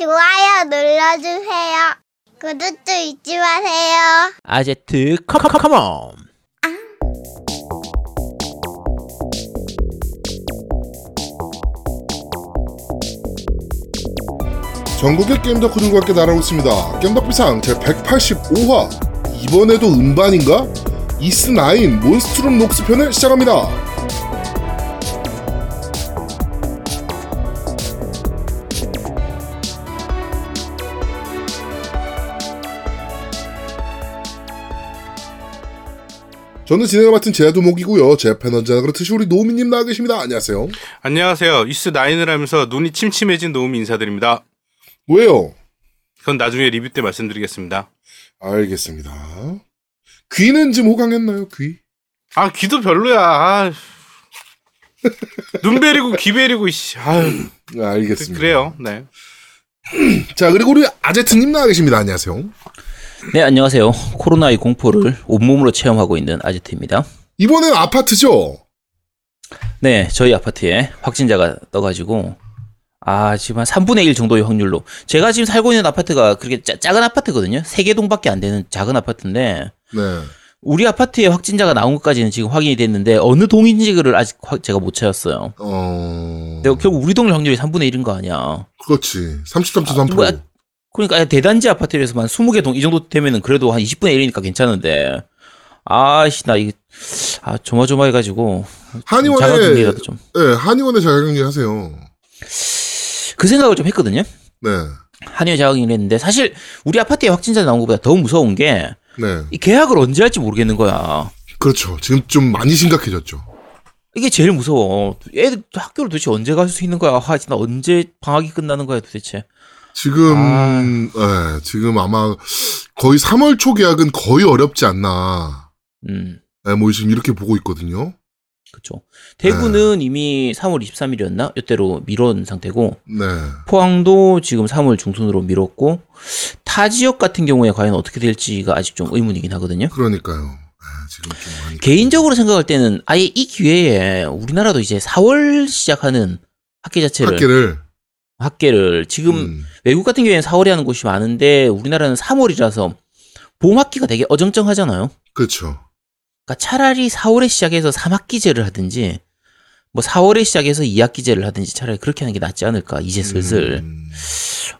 좋아요 눌러주세요. 구독도 잊지 마세요. 아제트 컴컴컴온 전국의 게임 덕후 들과 함께 날아오고 있습니다. 겜덕비상 제 185화 이번에도 음반인가? 이스9 몬스트룸 녹스 편을 시작합니다. 저는 진행을 맡은 제야도목이고요. 제 패널자 그렇듯이 우리 노미님 나와 계십니다. 안녕하세요. 안녕하세요. 이스 9을 하면서 눈이 침침해진 노움이 인사드립니다. 왜요? 그건 나중에 리뷰 때 말씀드리겠습니다. 알겠습니다. 귀는 좀 호강했나요? 귀? 아 귀도 별로야. 아. 눈 베리고 귀 베리고 이씨. 아유, 네, 알겠습니다. 그 래요. 네. 자, 그리고 우리 아제트님 나와 계십니다. 안녕하세요. 네 안녕하세요 코로나의 공포를 온몸으로 체험하고 있는 아제트입니다 이번엔 아파트죠? 네 저희 아파트에 확진자가 떠가지고 아 지금 한 3분의 1 정도의 확률로 제가 지금 살고 있는 아파트가 그렇게 짜- 작은 아파트거든요 세개 동밖에 안 되는 작은 아파트인데 네. 우리 아파트에 확진자가 나온 것까지는 지금 확인이 됐는데 어느 동인지를 아직 확- 제가 못 찾았어요 어. 근데 결국 우리 동네 확률이 3분의 1인 거 아니야 그렇지. 33.3%. 뭐야? 그러니까 대단지 아파트에서만 20개 동 이 정도 되면은 그래도 한 20분의 1이니까 괜찮은데 아씨 나 이게 아 조마조마해 가지고 한의원에, 자가격리라도 좀그 네, 한의원에 자가격리 하세요. 생각을 좀 했거든요. 네. 한의원 자가격리 했는데 사실 우리 아파트에 확진자 나온 것보다 더 무서운 게이 네. 계약을 언제 할지 모르겠는 거야. 그렇죠. 지금 좀 많이 심각해졌죠. 이게 제일 무서워. 애들 학교를 도대체 언제 갈 수 있는 거야? 아, 나 언제 방학이 끝나는 거야 도대체? 지금, 아. 네, 지금 아마 거의 3월 초 계약은 거의 어렵지 않나. 음, 네, 뭐 지금 이렇게 보고 있거든요. 그렇죠. 대구는 이미 3월 23일이었나? 이때로 미뤄온 상태고 네. 포항도 지금 3월 중순으로 미뤘고 타 지역 같은 경우에 과연 어떻게 될지가 아직 좀 의문이긴 하거든요. 그러니까요. 네, 지금 좀. 개인적으로 생각할 때는 아예 이 기회에 우리나라도 이제 4월 시작하는 학기 자체를 학계를. 학기를 지금 음, 외국 같은 경우에는 4월에 하는 곳이 많은데 우리나라는 3월이라서 봄 학기가 되게 어정쩡하잖아요. 그렇죠. 그러니까 차라리 4월에 시작해서 3학기제를 하든지 뭐 4월에 시작해서 2학기제를 하든지 차라리 그렇게 하는 게 낫지 않을까 이제 슬슬 음.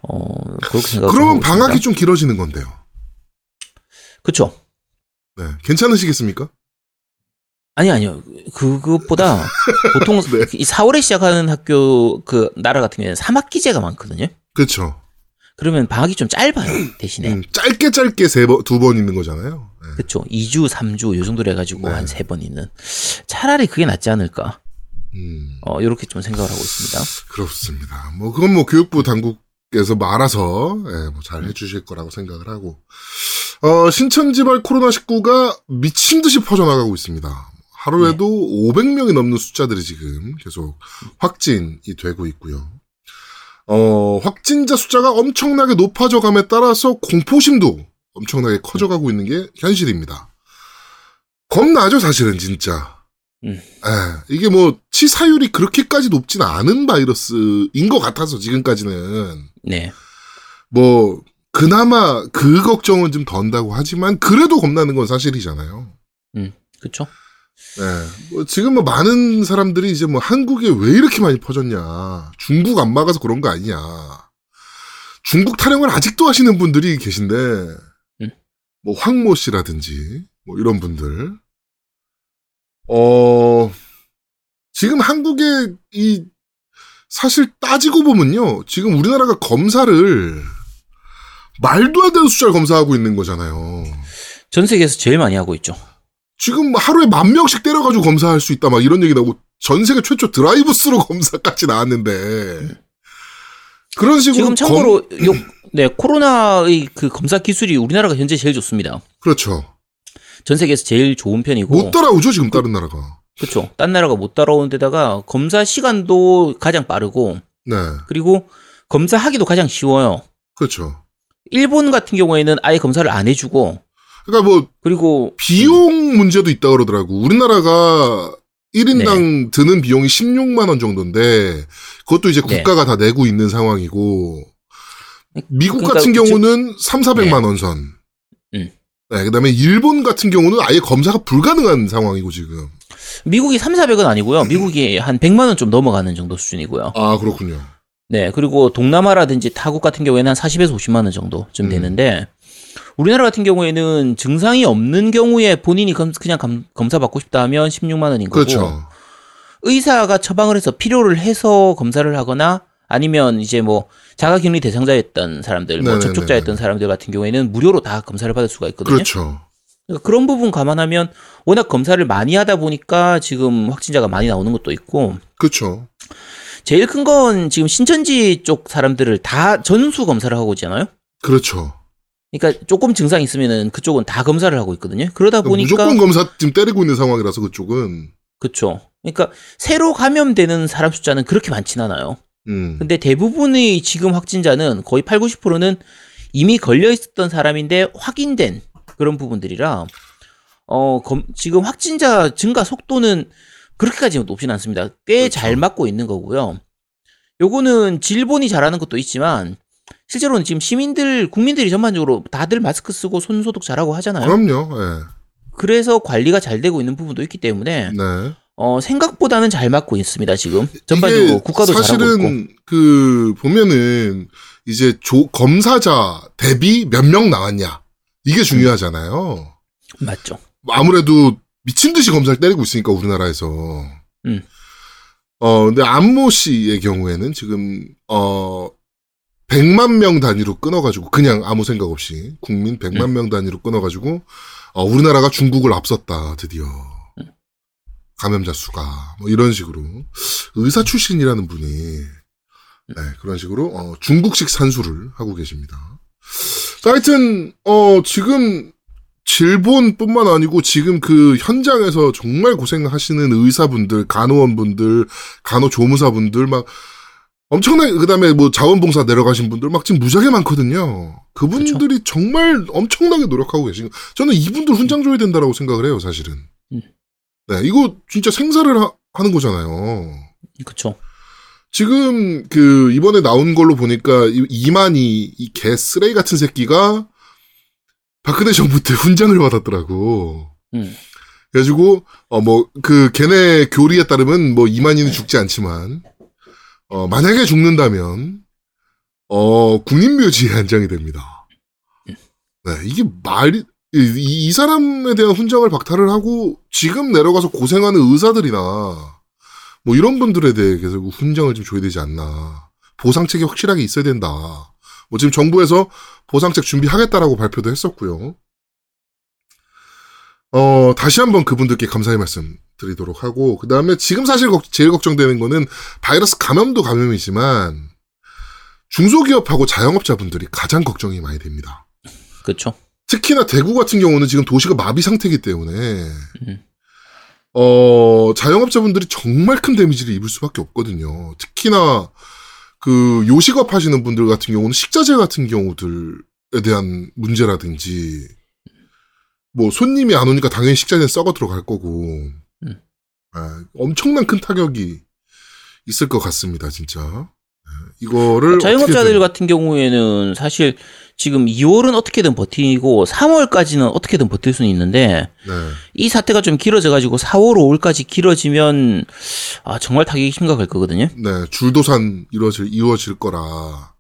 어 그렇게 생각. 그러면 방학이 좀 길어지는 건데요. 그렇죠. 네. 괜찮으시겠습니까? 아니 아니요. 그것보다 보통 네. 이 4월에 시작하는 학교 그 나라 같은 경우에는 3학기제가 많거든요. 그렇죠. 그러면 방학이 좀 짧아요. 대신에. 음, 짧게 짧게 세 번, 두 번 있는 거잖아요. 네. 그렇죠. 2주, 3주 요 정도로 해 가지고 네. 한세 번 있는. 차라리 그게 낫지 않을까. 음, 어, 요렇게 좀 생각을 하고 있습니다. 그렇습니다. 뭐, 그건 뭐 교육부 당국에서 뭐 알아서, 예, 뭐잘 해 주실 거라고 생각을 하고. 어, 신천지발 코로나19가 미친 듯이 퍼져나가고 있습니다. 하루에도 500명이 넘는 숫자들이 지금 계속 확진이 되고 있고요. 어, 확진자 숫자가 엄청나게 높아져 감에 따라서 공포심도 엄청나게 커져가고 있는 게 현실입니다. 겁나죠, 사실은 진짜. 음. 예, 이게 뭐 치사율이 그렇게까지 높진 않은 바이러스인 것 같아서 지금까지는 네. 뭐 그나마 그 걱정은 좀 덜다고 하지만 그래도 겁나는 건 사실이잖아요. 그렇죠. 예, 뭐 지금 뭐 많은 사람들이 이제 뭐 한국에 왜 이렇게 많이 퍼졌냐, 중국 안 막아서 그런 거 아니냐, 중국 타령을 아직도 하시는 분들이 계신데 음. 뭐 황모 씨라든지 뭐 이런 분들 어 지금 한국의 이 사실 따지고 보면요 지금 우리나라가 검사를 말도 안 되는 숫자를 검사하고 있는 거잖아요. 전 세계에서 제일 많이 하고 있죠. 지금 하루에 만 명씩 때려가지고 검사할 수 있다 막 이런 얘기 나오고 전 세계 최초 드라이브스루 검사까지 나왔는데 그런 식으로 지금 참고로 요, 네, 코로나의 그 검사 기술이 우리나라가 현재 제일 좋습니다. 그렇죠 전 세계에서 제일 좋은 편이고. 못 따라오죠 지금 다른 나라가 그렇죠. 딴 나라가 못 따라오는 데다가 검사 시간도 가장 빠르고 네 그리고 검사하기도 가장 쉬워요. 그렇죠 일본 같은 경우에는 아예 검사를 안 해주고 그러니까 뭐 그리고 비용 문제도 있다 그러더라고 우리나라가 1인당 드는 비용이 16만 원 정도인데 그것도 이제 네. 국가가 다 내고 있는 상황이고 미국 그러니까 같은 저- 경우는 3, 400만 원 선. 음. 네, 그다음에 일본 같은 경우는 아예 검사가 불가능한 상황이고 지금. 미국이 3, 400은 아니고요. 미국이 한 100만 원 좀 넘어가는 정도 수준이고요. 아 그렇군요. 네, 그리고 동남아라든지 타국 같은 경우에는 한 40에서 50만 원 정도쯤 음. 되는데 우리나라 같은 경우에는 증상이 없는 경우에 본인이 검, 그냥 검, 검사 받고 싶다 하면 16만 원인 거고 그렇죠. 의사가 처방을 해서 필요를 해서 검사를 하거나 아니면 이제 뭐 자가격리 대상자였던 사람들, 뭐. 접촉자였던 사람들 같은 경우에는 무료로 다 검사를 받을 수가 있거든요. 그렇죠. 그러니까 그런 부분 감안하면 워낙 검사를 많이 하다 보니까 지금 확진자가 많이 나오는 것도 있고 그렇죠. 제일 큰 건 지금 신천지 쪽 사람들을 다 전수 검사를 하고 있잖아요. 그렇죠. 그러니까 조금 증상 있으면은 그쪽은 다 검사를 하고 있거든요. 그러다 보니까 무조건 검사 지금 때리고 있는 상황이라서 그쪽은. 그렇죠. 그러니까 새로 감염되는 사람 숫자는 그렇게 많진 않아요. 음. 근데 대부분의 지금 확진자는 거의 8, 90%는 이미 걸려 있었던 사람인데 확인된 그런 부분들이라 어 검- 지금 확진자 증가 속도는 그렇게까지 높진 않습니다. 꽤 그렇죠. 잘 맞고 있는 거고요. 요거는 질본이 잘하는 것도 있지만 실제로는 지금 시민들 국민들이 전반적으로 다들 마스크 쓰고 손 소독 잘하고 하잖아요. 그럼요. 예. 그래서 관리가 잘 되고 있는 부분도 있기 때문에 네. 어 생각보다는 잘 맞고 있습니다. 지금 전반적으로 국가도 잘하고 있고. 사실은 그 보면은 이제 조, 검사자 대비 몇 명 나왔냐 이게 중요하잖아요. 맞죠. 아무래도 미친 듯이 검사를 때리고 있으니까 우리나라에서. 음. 어 근데 안모 씨의 경우에는 지금 어 100만 명 단위로 끊어가지고 그냥 아무 생각 없이 국민 100만 음. 명 단위로 끊어가지고 어, 우리나라가 중국을 앞섰다 드디어 음. 감염자 수가 뭐 이런 식으로 의사 출신이라는 분이 네, 그런 식으로 어, 중국식 산수를 하고 계십니다. 자, 하여튼 어 지금 질본뿐만 아니고 지금 그 현장에서 정말 고생하시는 의사분들, 간호원분들, 간호조무사분들 막 엄청나게 그다음에 뭐 자원봉사 내려가신 분들 막 지금 무지하게 많거든요. 그분들이 정말 엄청나게 노력하고 계신 거. 저는 이분들 훈장 줘야 된다라고 생각을 해요, 사실은. 음. 네, 이거 진짜 생사를 하, 하는 거잖아요. 그렇죠. 지금 그 이번에 나온 걸로 보니까 이- 이만희 이개 쓰레기 같은 새끼가 박근혜 정부 때 훈장을 받았더라고. 음. 그래가지고 어 뭐 그 걔네 교리에 따르면 뭐 이만희는 죽지 않지만 어 만약에 죽는다면 어 국립묘지에 안장이 됩니다. 네 이게 말이 이, 이- 이 사람에 대한 훈장을 박탈을 하고 지금 내려가서 고생하는 의사들이나 뭐 이런 분들에 대해 계속 훈장을 좀 줘야 되지 않나. 보상책이 확실하게 있어야 된다. 뭐 지금 정부에서 보상책 준비하겠다라고 발표도 했었고요. 어, 다시 한번 그분들께 감사의 말씀 드리도록 하고, 그 다음에 지금 사실 걱- 제일 걱정되는 거는 바이러스 감염도 감염이지만, 중소기업하고 자영업자분들이 가장 걱정이 많이 됩니다. 그렇죠. 특히나 대구 같은 경우는 지금 도시가 마비 상태이기 때문에, 음. 어, 자영업자분들이 정말 큰 데미지를 입을 수밖에 없거든요. 특히나, 그, 요식업 하시는 분들 같은 경우는 식자재 같은 경우들에 대한 문제라든지, 뭐, 손님이 안 오니까 당연히 식자재는 썩어 들어갈 거고, 음. 아, 엄청난 큰 타격이 있을 것 같습니다, 진짜. 아, 이거를. 자영업자들 어떻게든- 같은 경우에는 사실 지금 2월은 어떻게든 버티고 3월까지는 어떻게든 버틸 수는 있는데 네. 이 사태가 좀 길어져 가지고 4월, 5월까지 길어지면 아 정말 타격이 심각할 거거든요. 네, 줄도산 이루어질, 이루어질 거라.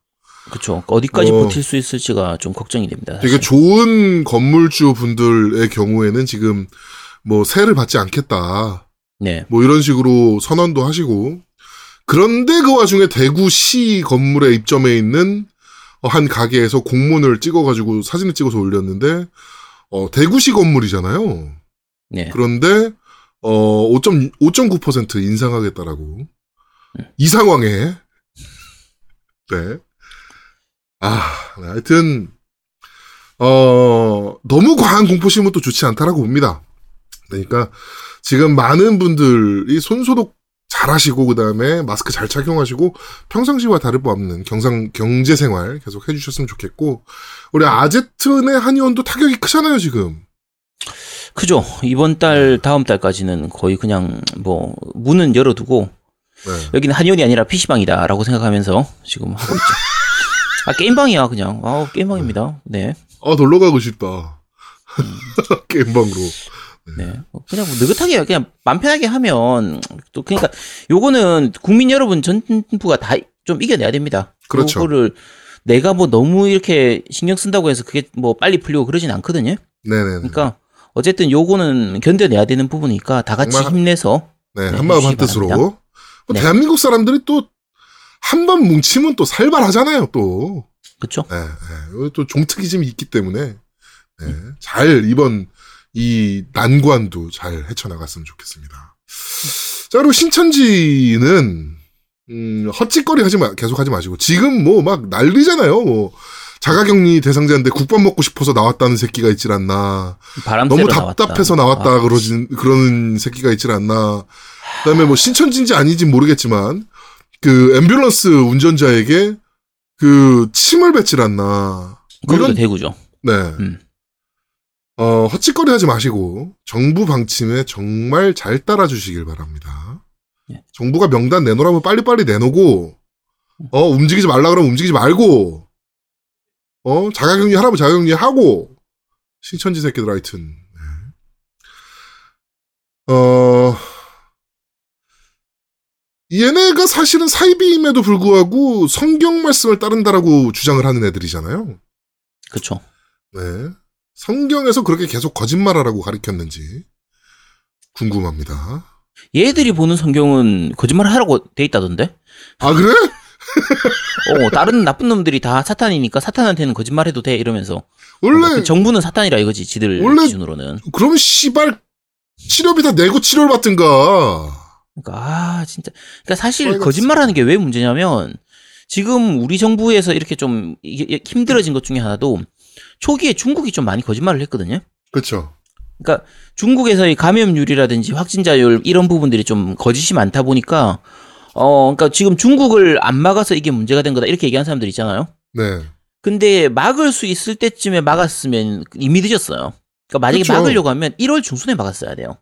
그렇죠. 어디까지 어. 버틸 수 있을지가 좀 걱정이 됩니다. 사실. 되게 좋은 건물주 분들의 경우에는 지금 뭐 세를 받지 않겠다. 네, 뭐 이런 식으로 선언도 하시고. 그런데 그 와중에 대구시 건물에 입점해 있는 어, 한 가게에서 공문을 찍어가지고 사진을 찍어서 올렸는데, 어, 대구시 건물이잖아요. 네, 그런데, 어, 5., 5.9% 인상하겠다라고. 이 상황에, 네. 아, 네, 하여튼, 어, 너무 과한 공포심은 또 좋지 않다라고 봅니다. 그러니까, 지금 많은 분들이 손소독 잘 하시고, 그 다음에 마스크 잘 착용하시고, 평상시와 다를 바 없는 경상, 경제 생활 계속 해 주셨으면 좋겠고, 우리 아제트네 한의원도 타격이 크잖아요, 지금. 크죠. 이번 달, 다음 달까지는 거의 그냥 뭐 문은 열어두고 네. 여기는 한의원이 아니라 PC방이다라고 생각하면서 지금 하고 있죠. 아 게임방이야 그냥. 아 게임방입니다. 네. 아, 놀러 가고 싶다. 게임방으로. 네. 뭐 그냥 뭐 느긋하게 그냥 맘 편하게 하면 또 그러니까 요거는 국민 여러분 전부가 다 좀 이겨내야 됩니다. 그렇죠. 요거를 내가 뭐 너무 이렇게 신경 쓴다고 해서 그게 뭐 빨리 풀리고 그러진 않거든요. 네네. 그러니까 어쨌든 요거는 견뎌내야 되는 부분이니까 다 같이 힘내서 네, 네, 한마음 한뜻으로. 뭐 네. 대한민국 사람들이 또, 한 번 뭉치면 또 살벌하잖아요, 또. 그렇죠. 네, 네. 또 종특이즘이 있기 때문에, 네, 잘 이번 이 난관도 잘 헤쳐나갔으면 좋겠습니다. 자, 그리고 신천지는, 음, 헛짓거리 하지 마, 계속 하지 마시고, 지금 뭐 막 난리잖아요, 뭐. 자가격리 대상자인데 국밥 먹고 싶어서 나왔다는 새끼가 있질 않나. 바람 너무 쐬러 나왔다. 답답해서 나왔다 아, 그러진 그러는 새끼가 있질 않나. 그다음에 뭐 신천지인지 아닌지 모르겠지만 그 앰뷸런스 운전자에게 그 침을 뱉질 않나. 이런 대구죠. 네. 음. 어 헛짓거리 하지 마시고 정부 방침에 정말 잘 따라주시길 바랍니다. 예. 정부가 명단 내놓으라면 빨리빨리 내놓고 어 움직이지 말라 그러면 움직이지 말고 어 자가격리 하라면 자가격리 하고 신천지 새끼들 하여튼 네. 어 얘네가 사실은 사이비임에도 불구하고 성경 말씀을 따른다라고 주장을 하는 애들이잖아요. 그렇죠. 네. 성경에서 그렇게 계속 거짓말하라고 가르쳤는지 궁금합니다. 얘들이 보는 성경은 거짓말 하라고 돼 있다던데? 아 그래? 어, 다른 나쁜 놈들이 다 사탄이니까 사탄한테는 거짓말해도 돼 이러면서 원래 그 정부는 사탄이라 이거지 지들 원래- 기준으로는. 그러면 씨발 치료비 다 내고 치료를 받든가. 그러니까 아 진짜 그러니까 사실 거짓말하는 게 왜 문제냐면 지금 우리 정부에서 이렇게 좀 힘들어진 것 중에 하나도 초기에 중국이 좀 많이 거짓말을 했거든요. 그렇죠. 그러니까 중국에서의 감염률이라든지 확진자율 이런 부분들이 좀 거짓이 많다 보니까 어 그러니까 지금 중국을 안 막아서 이게 문제가 된 거다 이렇게 얘기하는 사람들 있잖아요. 네. 근데 막을 수 있을 때쯤에 막았으면 이미 늦었어요. 그러니까 만약에 그쵸. 막으려고 하면 1월 중순에 막았어야 돼요.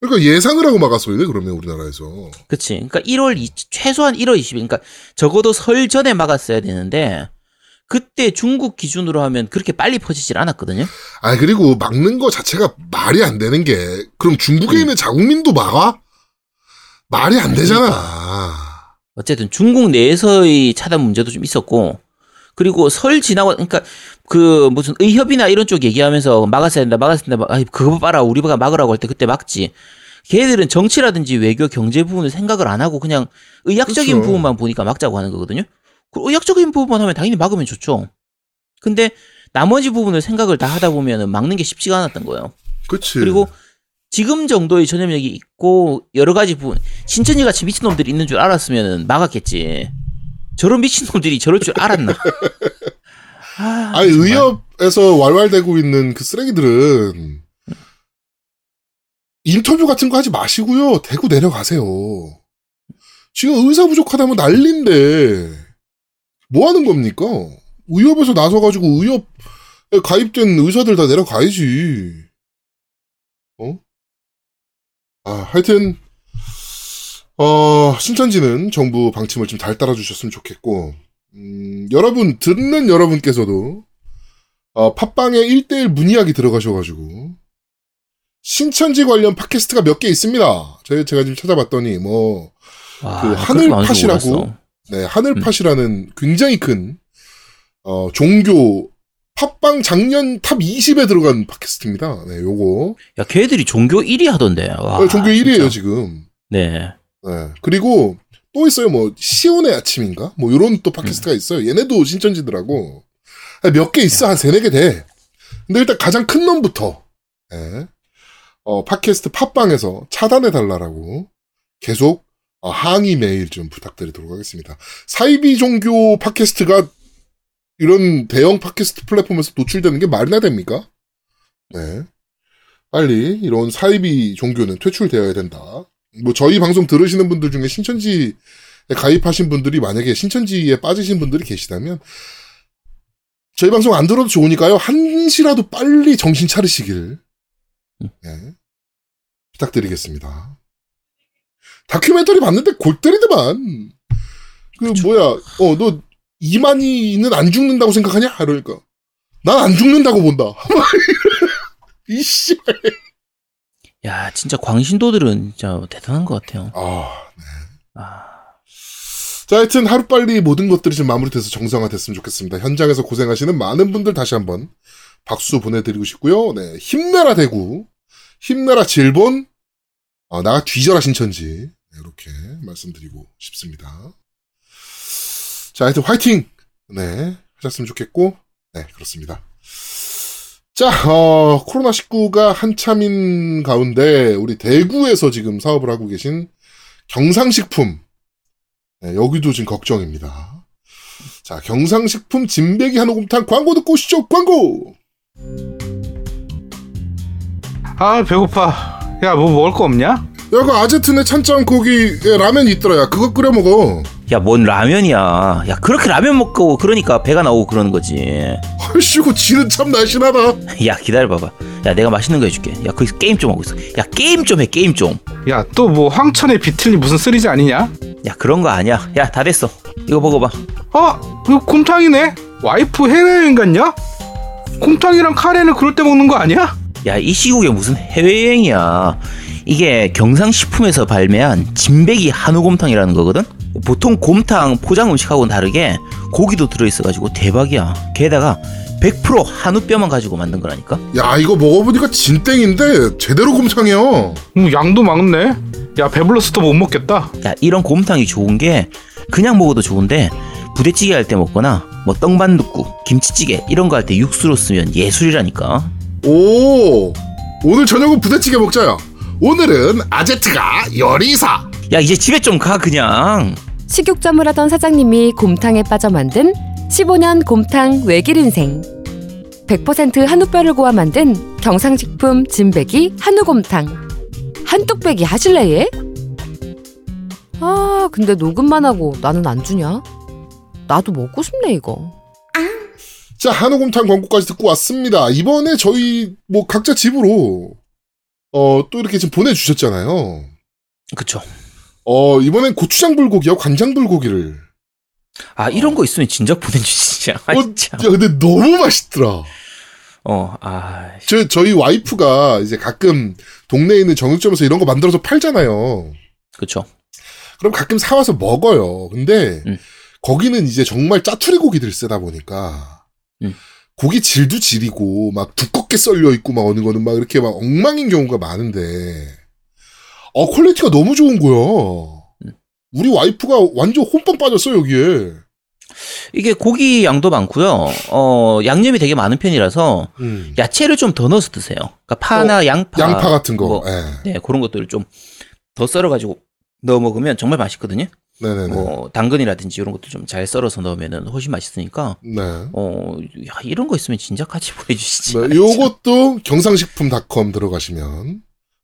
그러니까 예상을 하고 막았어야 돼 그러면 우리나라에서. 그치. 그러니까 1월, 이- 최소한 1월 20일. 그러니까 적어도 설 전에 막았어야 되는데, 그때 중국 기준으로 하면 그렇게 빨리 퍼지질 않았거든요. 아 그리고 막는 거 자체가 말이 안 되는 게 그럼 중국에 음. 있는 자국민도 막아? 말이 안 되잖아. 어쨌든 중국 내에서의 차단 문제도 좀 있었고, 그리고 설 지나고, 그러니까 그 무슨 의협이나 이런 쪽 얘기하면서 막았어야 된다, 막았어야 된다, 막, 아이, 그거 봐라, 우리가 막으라고 할 때 그때 막지. 걔들은 정치라든지 외교, 경제 부분을 생각을 안 하고 그냥 의학적인 그쵸. 부분만 보니까 막자고 하는 거거든요. 그 의학적인 부분만 하면 당연히 막으면 좋죠. 근데 나머지 부분을 생각을 다 하다 보면은 막는 게 쉽지가 않았던 거예요. 그렇지. 그리고 지금 정도의 전염력이 있고 여러 가지 부분 신천지 같이 미친놈들이 있는 줄 알았으면 막았겠지. 저런 미친놈들이 저럴 줄 알았나? 아, 아니 정말. 의협에서 왈왈대고 있는 그 쓰레기들은 인터뷰 같은 거 하지 마시고요. 대구 내려가세요. 지금 의사 부족하다면 난린데 뭐 하는 겁니까? 의협에서 나서가지고 의협에 가입된 의사들 다 내려가야지. 어? 아 하여튼 어 신천지는 정부 방침을 좀 잘 따라주셨으면 좋겠고 음, 여러분 듣는 여러분께서도 어, 팟빵에 1대1 문의하기 들어가셔가지고 신천지 관련 팟캐스트가 몇 개 있습니다. 제가, 제가 지금 찾아봤더니 뭐 와, 그 하늘팟이라고. 네, 하늘팟이라는 굉장히 큰 어, 종교 팟빵 작년 top 20에 들어간 팟캐스트입니다. 네, 요거 야, 걔들이 종교 1위 하던데. 와, 어, 종교 1위에요 진짜. 지금. 네. 네. 그리고 또 있어요. 뭐 시온의 아침인가? 뭐 요런 또 음. 팟캐스트가 있어요. 얘네도 신천지더라고. 몇 개 있어. 한 세네 개 돼. 근데 일단 가장 큰 놈부터 예. 어, 팟캐스트 팟빵에서 차단해 달라라고 계속 어, 항의 메일 좀 부탁드리도록 하겠습니다. 사이비 종교 팟캐스트가 이런 대형 팟캐스트 플랫폼에서 노출되는 게 말이나 됩니까? 네. 빨리 이런 사이비 종교는 퇴출되어야 된다. 뭐 저희 방송 들으시는 분들 중에 신천지에 가입하신 분들이 만약에 신천지에 빠지신 분들이 계시다면 저희 방송 안 들어도 좋으니까요 한시라도 빨리 정신 차리시길 네, 부탁드리겠습니다. 다큐멘터리 봤는데 골 때리더만 그 뭐야 어 너 이만희는 안 죽는다고 생각하냐? 이러니까 난 안 죽는다고 본다. 이씨. 야, 진짜 광신도들은 진짜 대단한 것 같아요. 아, 아, 자, 하여튼 하루빨리 모든 것들이 좀 마무리돼서 정상화됐으면 좋겠습니다. 현장에서 고생하시는 많은 분들 다시 한번 박수 보내드리고 싶고요. 네, 힘내라 대구, 힘내라 질본, 어, 나가 뒤져라 신천지 네, 이렇게 말씀드리고 싶습니다. 자, 하여튼 화이팅! 네, 하셨으면 좋겠고, 네, 그렇습니다. 자, 어, 코로나19가 한참인 가운데 우리 대구에서 지금 사업을 하고 계신 경상식품 네, 여기도 지금 걱정입니다. 자, 경상식품 진배기 한우곰탕 광고 듣고 오시죠. 광고! 아 배고파. 야 뭐 먹을 거 없냐? 야, 그 아제트네 찬장 거기 라면 있더라. 야, 그거 끓여 먹어. 야, 뭔 라면이야. 야, 그렇게 라면 먹고 그러니까 배가 나오고 그러는 거지. 아이씨고, 지는 참 날씬하다. 야, 기다려봐봐. 야, 내가 맛있는 거 해줄게. 야, 거기서 게임 좀 하고 있어. 야, 게임 좀 해, 게임 좀. 야 또 뭐 황천의 비틀니 무슨 쓰리지 아니냐? 야, 그런 거 아니야. 야, 다 됐어. 이거 먹어봐. 어 이거 곰탕이네. 와이프 해외여행 갔냐? 곰탕이랑 카레는 그럴 때 먹는 거 아니야? 야, 이 시국에 무슨 해외여행이야. 이게 경상식품에서 발매한 진배기 한우곰탕이라는 거거든? 보통 곰탕 포장 음식하고는 다르게 고기도 들어있어가지고 대박이야. 게다가 100% 한우뼈만 가지고 만든 거라니까? 야, 이거 먹어보니까 진땡인데 제대로 곰탕이야. 음, 양도 많네. 야 배불러서 또 못 먹겠다. 야, 이런 곰탕이 좋은 게 그냥 먹어도 좋은데 부대찌개 할 때 먹거나 뭐 떡반둣국, 김치찌개 이런 거 할 때 육수로 쓰면 예술이라니까. 오, 오늘 저녁은 부대찌개 먹자야. 오늘은 아제트가 요리사. 야, 이제 집에 좀 가 그냥. 식육점을 하던 사장님이 곰탕에 빠져 만든 15년 곰탕 외길 인생. 100% 한우뼈를 고아 만든 경상식품 진배기 한우곰탕. 한뚝배기 하실래 얘? 아 근데 녹음만 하고 나는 안 주냐? 나도 먹고 싶네 이거. 자, 한우곰탕 광고까지 듣고 왔습니다. 이번에 저희 뭐 각자 집으로 어, 또 이렇게 지금 보내주셨잖아요. 그쵸. 어, 이번엔 고추장 불고기와 간장 불고기를. 아, 이런 거 있으면 진작 보내주지, 진짜. 아, 어. 야, 근데 너무 맛있더라. 어, 아, 저, 저희 와이프가 이제 가끔 동네에 있는 정육점에서 이런 거 만들어서 팔잖아요. 그쵸. 그럼 가끔 사와서 먹어요. 근데 음. 거기는 이제 정말 짜투리 고기들 쓰다 보니까 음. 고기 질도 질이고 막 두껍게 썰려 있고 막 어느 거는 막 이렇게 막 엉망인 경우가 많은데 어 quality가 너무 좋은 거야. 음. 우리 와이프가 완전 혼빵 빠졌어 여기에. 이게 고기 양도 많고요. 어, 양념이 되게 많은 편이라서 음. 야채를 좀 더 넣어서 드세요. 그러니까 파나 양파, 양파 같은 거. 뭐, 예. 네, 그런 것들을 좀 더 썰어가지고 넣어 먹으면 정말 맛있거든요. 네네네. 뭐 당근이라든지 이런 것도 좀 잘 썰어서 넣으면 훨씬 맛있으니까. 네. 어, 야, 이런 거 있으면 진짜 같이 보내주시지. 네, 요것도 경상식품닷컴 들어가시면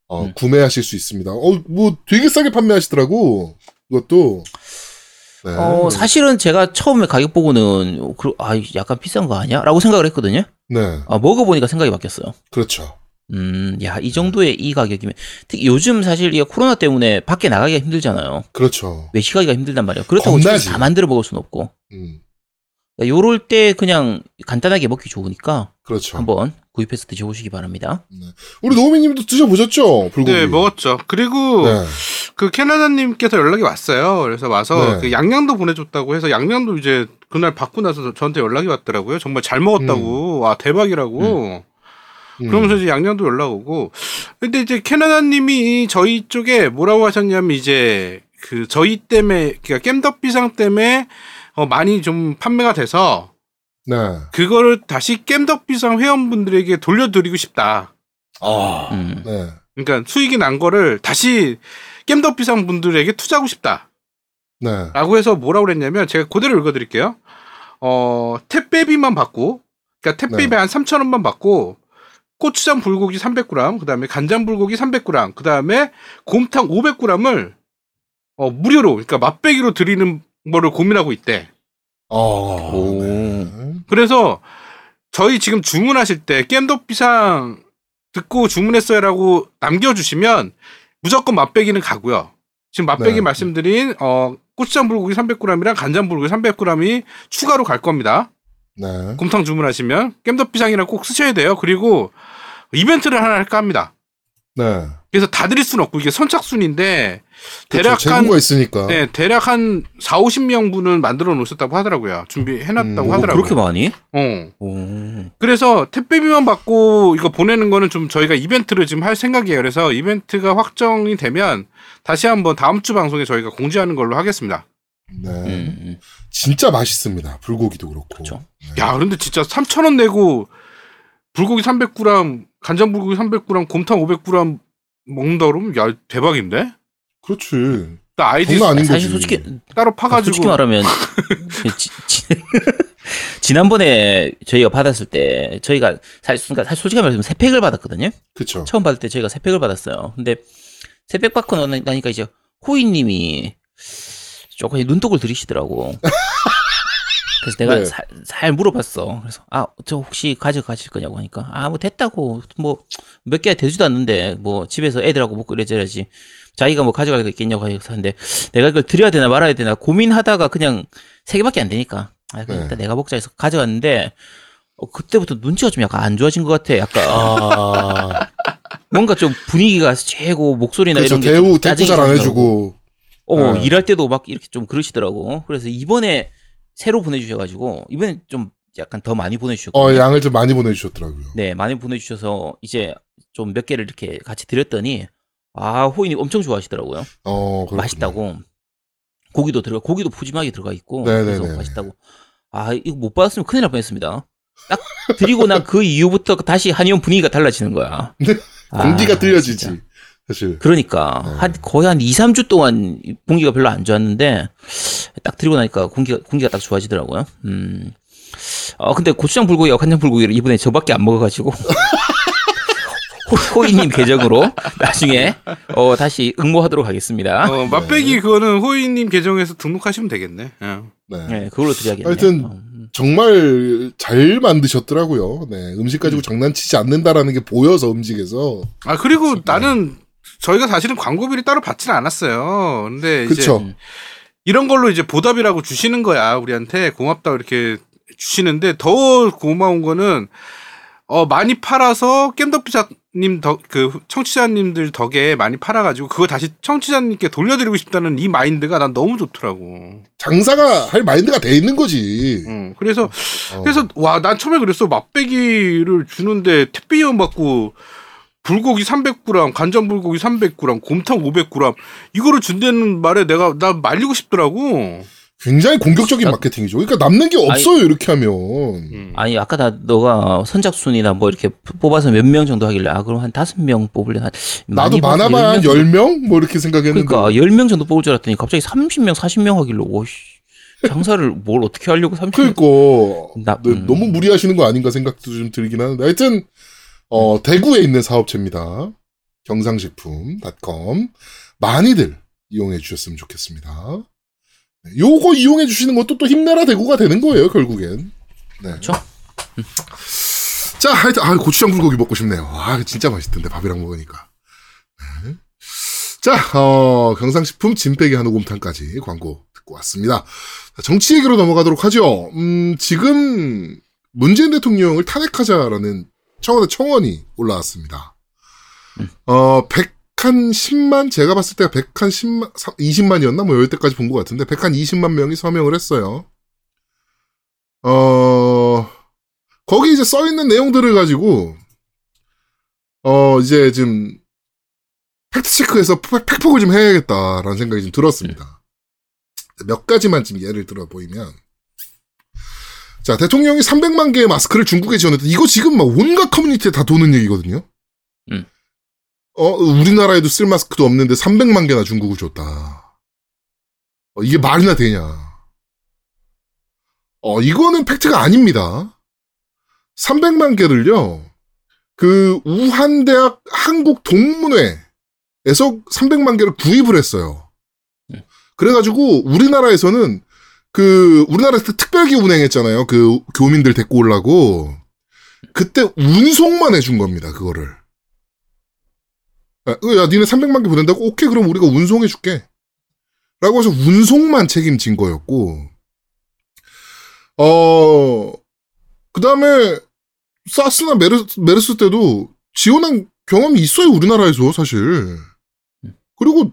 어, 음. 구매하실 수 있습니다. 어, 뭐 되게 싸게 판매하시더라고. 이것도. 네. 어, 사실은 제가 처음에 가격 보고는 그, 아, 약간 비싼 거 아니야? 라고 생각을 했거든요. 네, 아, 먹어보니까 생각이 바뀌었어요. 그렇죠. 음, 야, 이 정도의 이 가격이면 특히 요즘 사실 이 코로나 때문에 밖에 나가기가 힘들잖아요. 그렇죠. 외식하기가 힘들단 말이에요. 그렇다고 겁나지. 집에서 다 만들어 먹을 수는 없고. 음, 그러니까 요럴 때 그냥 간단하게 먹기 좋으니까 그렇죠. 한번 구입해서 드셔보시기 바랍니다. 우리 노미님도 드셔보셨죠? 불고기. 네 먹었죠. 그리고 네. 그 캐나다님께서 연락이 왔어요. 그래서 와서 네. 그 양양도 보내줬다고 해서 양양도 이제 그날 받고 나서 저한테 연락이 왔더라고요. 정말 잘 먹었다고. 와 대박이라고. 음. 그러면서 이제 양양도 연락 오고. 근데 이제 캐나다님이 저희 쪽에 뭐라고 하셨냐면 이제 그 저희 때문에 그러니까 겜덕비상 때문에 어 많이 좀 판매가 돼서 네. 그거를 다시 겜덕비상 회원분들에게 돌려드리고 싶다. 아. 음. 네. 그러니까 수익이 난 거를 다시 겜덕비상 분들에게 투자하고 싶다. 네. 라고 해서 뭐라고 그랬냐면 제가 그대로 읽어드릴게요. 어, 택배비만 받고, 그러니까 택배비 네. 한 3,000원만 받고, 고추장 불고기 300g, 그 다음에 간장 불고기 300g, 그 다음에 곰탕 500g을 어, 무료로, 그러니까 맛배기로 드리는 거를 고민하고 있대. 아. 오. 네. 그래서 저희 지금 주문하실 때 겜덕비상 듣고 주문했어요라고 남겨주시면 무조건 맛배기는 가고요. 지금 맛배기 네. 말씀드린 어 고추장 불고기 300g이랑 간장 불고기 300g이 추가로 갈 겁니다. 네. 곰탕 주문하시면 깸더비장이랑 꼭 쓰셔야 돼요. 그리고 이벤트를 하나 할까 합니다. 네. 그래서 다 드릴 수는 없고 이게 선착순인데 그렇죠. 대략 한 재고가 있으니까. 네, 대략 한 4, 50명분은 만들어 놓으셨다고 하더라고요. 준비해 놨다고 음, 오, 하더라고요. 그렇게 많이? 어. 오. 그래서 택배비만 받고 이거 보내는 거는 좀 저희가 이벤트를 지금 할 생각이에요. 그래서 이벤트가 확정이 되면 다시 한번 다음 주 방송에 저희가 공지하는 걸로 하겠습니다. 네. 음, 음. 진짜 맛있습니다. 불고기도 그렇고. 그렇죠. 네. 야, 그런데 진짜 3,000원 내고 불고기 300g, 간장 불고기 300g, 곰탕 500g 먹는다 그러면 야, 대박인데? 그렇지. 나 아이디 아닌 사실 거지. 솔직히 따로 파 가지고 솔직히 말하면 지, 지, 지난번에 저희가 받았을 때 저희가 사실, 그러니까 사실 솔직히 말하면 세 팩을 받았거든요. 그쵸. 처음 받을 때 저희가 세 팩을 받았어요. 근데 세 팩 받고 나- 나니까 이제 호이 님이 조금 눈독을 들이시더라고. 그래서 내가 네. 살, 살 물어봤어. 그래서 아 저 혹시 가져가실 거냐고 하니까 아 뭐 됐다고 뭐 몇 개가 되지도 않는데 뭐 집에서 애들하고 먹고 이래저래지 자기가 뭐 가져갈 거 있겠냐고 하는데 내가 이걸 드려야 되나 말아야 되나 고민하다가 그냥 세 개밖에 안 되니까 아 그냥 네. 일단 내가 먹자 해서 가져갔는데 어, 그때부터 눈치가 좀 약간 안 좋아진 것 같아. 약간 아. 뭔가 좀 분위기가 쇠고 목소리나 그렇죠. 이런 게 대우, 좀 대꾸 잘 안. 해주고. 어, 네. 일할 때도 막 이렇게 좀 그러시더라고. 그래서 이번에 새로 보내주셔가지고 이번에 좀 약간 더 많이 보내주셨고. 어, 양을 좀 많이 보내주셨더라고요. 네, 많이 보내주셔서 이제 좀 몇 개를 이렇게 같이 드렸더니 아 호인이 엄청 좋아하시더라고요. 어, 그렇군요. 맛있다고. 고기도 들어가 고기도 푸짐하게 들어가 있고 네네네네. 그래서 맛있다고. 아 이거 못 받았으면 큰일 날 뻔했습니다. 딱 드리고 난 그 이후부터 다시 한의원 분위기가 달라지는 거야. 네. 아, 공기가 틀려지지. 진짜. 사실. 그러니까 네. 한 거의 한 2, 3주 동안 공기가 별로 안 좋았는데 딱 드리고 나니까 공기가 공기가 딱 좋아지더라고요. 음. 어 근데 고추장 불고기와 간장 불고기를 이번에 저밖에 안 먹어가지고 호- 호이님 계정으로 나중에 어 다시 응모하도록 하겠습니다. 어, 맛배기 그거는 호이님 계정에서 등록하시면 되겠네. 예. 네. 네, 그걸로 드려야겠네요. 하여튼 어, 음. 정말 잘 만드셨더라고요. 네. 음식 가지고 장난치지 않는다라는 게 보여서 음식에서. 아 그리고 나는 저희가 사실은 광고비를 따로 받지는 않았어요. 근데 이제 그쵸. 이런 걸로 이제 보답이라고 주시는 거야 우리한테 고맙다 이렇게 주시는데 더 고마운 거는 어 많이 팔아서 겜덕비자님 덕그 청취자님들 덕에 많이 팔아가지고 그거 다시 청취자님께 돌려드리고 싶다는 이 마인드가 난 너무 좋더라고. 장사가 할 마인드가 돼 있는 거지. 응. 그래서 어. 그래서 와 난 처음에 그랬어 맛배기를 주는데 택배비만 받고 불고기 300g, 간장 불고기 300g, 곰탕 500g 이거를 준다는 말에 내가 나 말리고 싶더라고. 굉장히 공격적인 나- 마케팅이죠. 그러니까 남는 게 없어요, 이렇게 하면. 음. 아니 아까 나 너가 선착순이나 뭐 이렇게 뽑아서 몇 명 정도 하길래 아 그럼 한 다섯 명 뽑을래 한 나도 많아봐야 한 10명 10명? 뭐 이렇게 생각했는데. 그러니까 10명 정도 뽑을 줄 알았더니 갑자기 30명, 40명 하길래 오씨. 장사를 뭘 어떻게 하려고 30명. 그니까 나- 네, 음. 너무 무리하시는 거 아닌가 생각도 좀 들긴 하는데 하여튼 어, 대구에 있는 사업체입니다. 경상식품닷컴 많이들 이용해 주셨으면 좋겠습니다. 네, 요거 이용해 주시는 것도 또 힘내라 대구가 되는 거예요 결국엔. 네. 그렇죠. 자, 하여튼 아 고추장 불고기 먹고 싶네요. 아 진짜 맛있던데 밥이랑 먹으니까. 네. 자, 어, 경상식품 진빼기 한우곰탕까지 광고 듣고 왔습니다. 자, 정치 얘기로 넘어가도록 하죠. 음, 지금 문재인 대통령을 탄핵하자라는 청와대 청원이 올라왔습니다. 어, 100한 10만, 제가 봤을 때가 100한 10만, 20만이었나? 뭐, 여기때까지 본 것 같은데, 100한 20만 명이 서명을 했어요. 어, 거기 이제 써 있는 내용들을 가지고, 어, 이제 좀, 팩트체크해서 팩- 팩폭을 좀 해야겠다라는 생각이 좀 들었습니다. 몇 가지만 좀 예를 들어 보이면, 자, 대통령이 300만 개의 마스크를 중국에 지원했다. 이거 지금 막 온갖 커뮤니티에 다 도는 얘기거든요. 음. 어, 우리나라에도 쓸 마스크도 없는데 300만 개나 중국을 줬다. 어, 이게 말이나 되냐. 어, 이거는 팩트가 아닙니다. 300만 개를요, 그, 우한대학 한국 동문회에서 300만 개를 구입을 했어요. 그래가지고, 우리나라에서는 그, 우리나라에서 특별기 운행했잖아요. 그, 교민들 데리고 오려고. 그때 운송만 해준 겁니다, 그거를. 야, 야, 니네 300만 개 보낸다고? 오케이, 그럼 우리가 운송해줄게. 라고 해서 운송만 책임진 거였고, 어, 그 다음에 사스나 메르스, 메르스 때도 지원한 경험이 있어요, 우리나라에서 사실. 그리고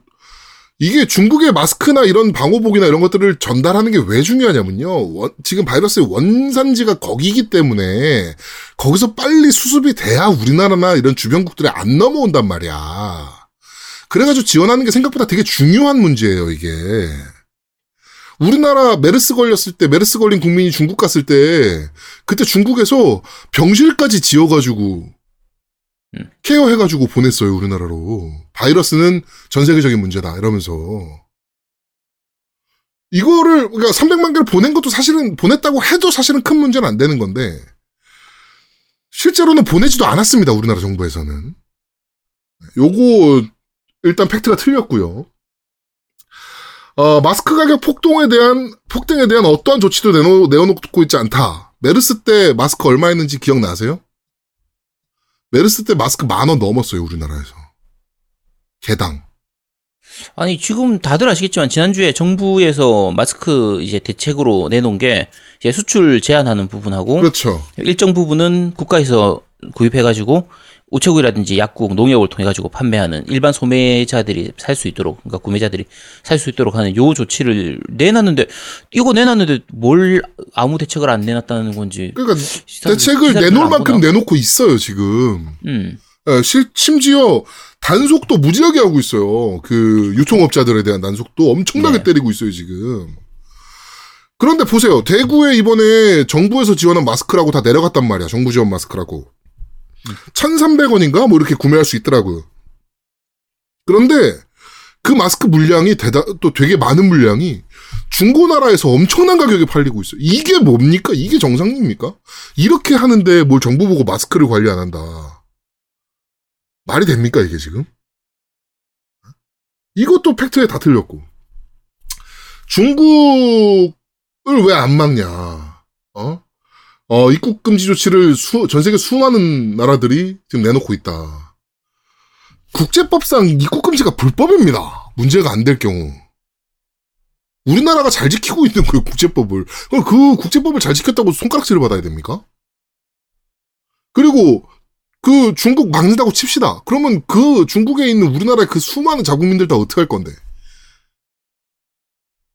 이게 중국의 마스크나 이런 방호복이나 이런 것들을 전달하는 게 왜 중요하냐면요. 원- 지금 바이러스의 원산지가 거기기 때문에 거기서 빨리 수습이 돼야 우리나라나 이런 주변국들에 안 넘어온단 말이야. 그래가지고 지원하는 게 생각보다 되게 중요한 문제예요, 이게. 우리나라 메르스 걸렸을 때, 메르스 걸린 국민이 중국 갔을 때, 그때 중국에서 병실까지 지어가지고, 케어 해가지고 보냈어요, 우리나라로. 바이러스는 전 세계적인 문제다, 이러면서. 이거를, 그러니까 300만 개를 보낸 것도 사실은, 보냈다고 해도 사실은 큰 문제는 안 되는 건데, 실제로는 보내지도 않았습니다, 우리나라 정부에서는. 요거, 일단 팩트가 틀렸고요. 어, 마스크 가격 폭등에 대한, 폭등에 대한 어떠한 조치도 내놓, 내어놓고 있지 않다. 메르스 때 마스크 얼마였는지 기억나세요? 메르스 때 마스크 만 원 넘었어요, 우리나라에서. 개당. 아니 지금 다들 아시겠지만 지난주에 정부에서 마스크 이제 대책으로 내놓은 게 이제 수출 제한하는 부분하고 그렇죠. 일정 부분은 국가에서 구입해가지고 우체국이라든지 약국, 농협을 통해 가지고 판매하는 일반 소매자들이 살 수 있도록, 그러니까 구매자들이 살 수 있도록 하는 요 조치를 내놨는데 이거 내놨는데 뭘 아무 대책을 안 내놨다는 건지. 그러니까 시사들- 대책을 내놓을 안 만큼? 내놓고 있어요, 지금. 음, 예, 실, 심지어 단속도 무지하게 하고 있어요. 그 유통업자들에 대한 단속도 엄청나게 네. 때리고 있어요, 지금. 그런데 보세요. 대구에 이번에 정부에서 지원한 마스크라고 다 내려갔단 말이야. 정부 지원 마스크라고. 1,300원인가? 뭐 이렇게 구매할 수 있더라고요. 그런데 그 마스크 물량이 대다, 또 되게 많은 물량이 중고나라에서 엄청난 가격에 팔리고 있어요. 이게 뭡니까? 이게 정상입니까? 이렇게 하는데 뭘 정부 보고 마스크를 관리 안 한다. 말이 됩니까, 이게 지금? 이것도 팩트에 다 틀렸고. 중국을 왜 안 막냐, 어? 어, 입국 금지 조치를 수, 전 세계 수많은 나라들이 지금 내놓고 있다. 국제법상 입국 금지가 불법입니다. 문제가 안 될 경우. 우리나라가 잘 지키고 있는 그 국제법을, 그럼 그 국제법을 잘 지켰다고 손가락질을 받아야 됩니까? 그리고 그 중국 막는다고 칩시다. 그러면 그 중국에 있는 우리나라의 그 수많은 자국민들 다 어떻게 할 건데?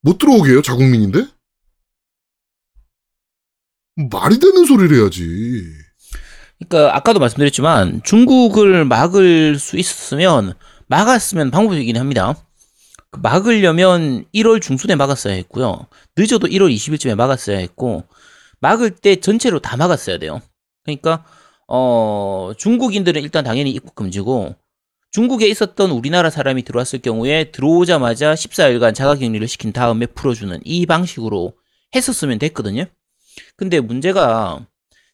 못 들어오게 해요, 자국민인데? 말이 되는 소리를 해야지. 그러니까 아까도 말씀드렸지만 중국을 막을 수 있었으면 막았으면 방법이긴 합니다. 그 막으려면 1월 중순에 막았어야 했고요. 늦어도 1월 20일쯤에 막았어야 했고 막을 때 전체로 다 막았어야 돼요. 그러니까 어 중국인들은 일단 당연히 입국 금지고 중국에 있었던 우리나라 사람이 들어왔을 경우에 들어오자마자 14일간 자가격리를 시킨 다음에 풀어주는 이 방식으로 했었으면 됐거든요. 근데 문제가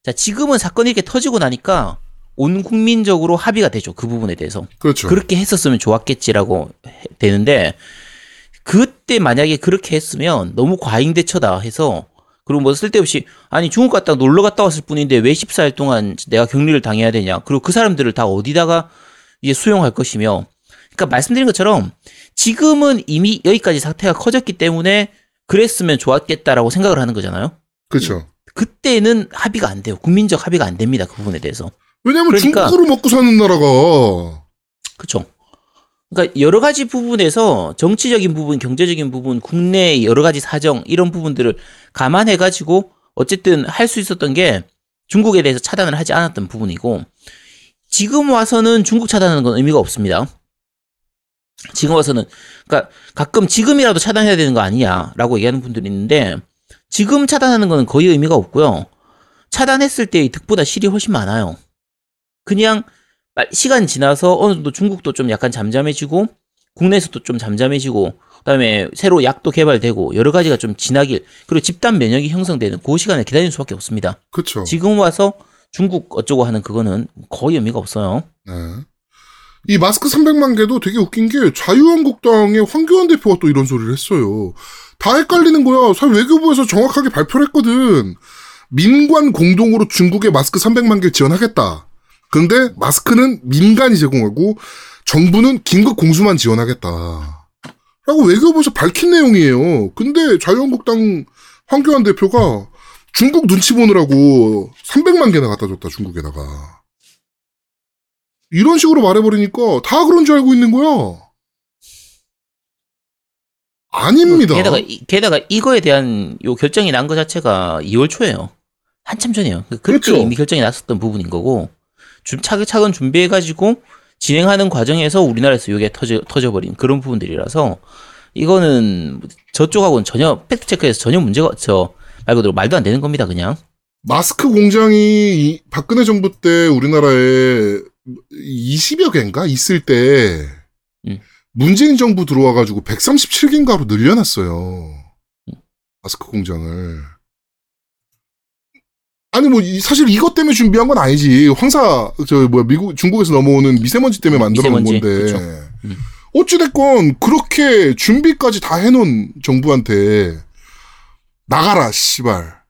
자 지금은 사건이 이렇게 터지고 나니까 온 국민적으로 합의가 되죠 그 부분에 대해서 그렇죠. 그렇게 했었으면 좋았겠지라고 해- 되는데 그때 만약에 그렇게 했으면 너무 과잉 대처다 해서 그리고 뭐 쓸데없이 아니 중국 갔다 놀러 갔다 왔을 뿐인데 왜 14일 동안 내가 격리를 당해야 되냐 그리고 그 사람들을 다 어디다가 이제 수용할 것이며 그러니까 말씀드린 것처럼 지금은 이미 여기까지 사태가 커졌기 때문에 그랬으면 좋았겠다라고 생각을 하는 거잖아요. 그렇죠. 그때는 합의가 안 돼요. 국민적 합의가 안 됩니다. 그 부분에 대해서. 왜냐면 그러니까- 중국으로 먹고 사는 나라가 그렇죠. 그러니까 여러 가지 부분에서 정치적인 부분, 경제적인 부분, 국내 여러 가지 사정 이런 부분들을 감안해 가지고 어쨌든 할 수 있었던 게 중국에 대해서 차단을 하지 않았던 부분이고 지금 와서는 중국 차단하는 건 의미가 없습니다. 지금 와서는 그러니까 가끔 지금이라도 차단해야 되는 거 아니냐라고 얘기하는 분들이 있는데 지금 차단하는 거는 거의 의미가 없고요. 차단했을 때의 득보다 실이 훨씬 많아요. 그냥 빨- 시간 지나서 어느 정도 중국도 좀 약간 잠잠해지고 국내에서도 좀 잠잠해지고 그다음에 새로 약도 개발되고 여러 가지가 좀 지나길 그리고 집단 면역이 형성되는 그 시간을 기다리는 수밖에 없습니다. 그렇죠. 지금 와서 중국 어쩌고 하는 그거는 거의 의미가 없어요. 네. 이 마스크 300만 개도 되게 웃긴 게 자유한국당의 황교안 대표가 또 이런 소리를 했어요. 다 헷갈리는 거야. 사실 외교부에서 정확하게 발표를 했거든. 민관 공동으로 중국에 마스크 300만 개 지원하겠다. 그런데 마스크는 민간이 제공하고 정부는 긴급 공수만 지원하겠다. 라고 외교부에서 밝힌 내용이에요. 근데 자유한국당 황교안 대표가 중국 눈치 보느라고 300만 개나 갖다 줬다, 중국에다가. 이런 식으로 말해버리니까 다 그런 줄 알고 있는 거야. 아닙니다. 게다가 이- 게다가 이거에 대한 요 결정이 난 것 자체가 2월 초예요. 한참 전이에요. 그때 그렇죠. 이미 결정이 났었던 부분인 거고 좀 차근차근 준비해 가지고 진행하는 과정에서 우리나라에서 이게 터져 터져버린 그런 부분들이라서 이거는 저쪽하고는 전혀 팩트 체크에서 전혀 문제가 저 말 그대로 말도 안 되는 겁니다. 그냥 마스크 공장이 이- 박근혜 정부 때 우리나라에 20여 개인가 있을 때 음. 문재인 정부 들어와 가지고 137개인가로 늘려놨어요. 마스크 공장을. 아니 뭐 이- 사실 이것 때문에 준비한 건 아니지. 황사 저 뭐야 미국 중국에서 넘어오는 미세먼지 때문에 만들어 놓은 건데. 그쵸. 음. 어찌 됐건 그렇게 준비까지 다 해놓은 정부한테 나가라 씨발.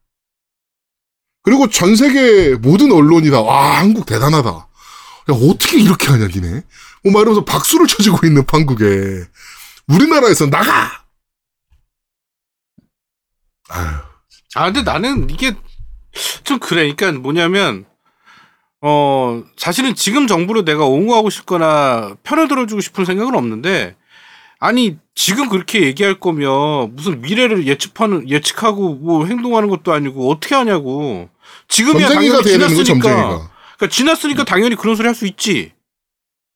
그리고 전 세계 모든 언론이 다, 와, 한국 대단하다. 야, 어떻게 이렇게 하냐, 니네. 뭐, 막 이러면서 박수를 쳐주고 있는 판국에. 우리나라에서 나가! 아유, 아, 근데 나는 이게 좀 그래. 그러니까 뭐냐면, 어, 사실은 지금 정부를 내가 옹호하고 싶거나 편을 들어주고 싶은 생각은 없는데, 아니, 지금 그렇게 얘기할 거면 무슨 미래를 예측하는, 예측하고 뭐 행동하는 것도 아니고 어떻게 하냐고. 지금이야 당연히 지났으니까. 그러니까 지났으니까 당연히 그런 소리 할 수 있지.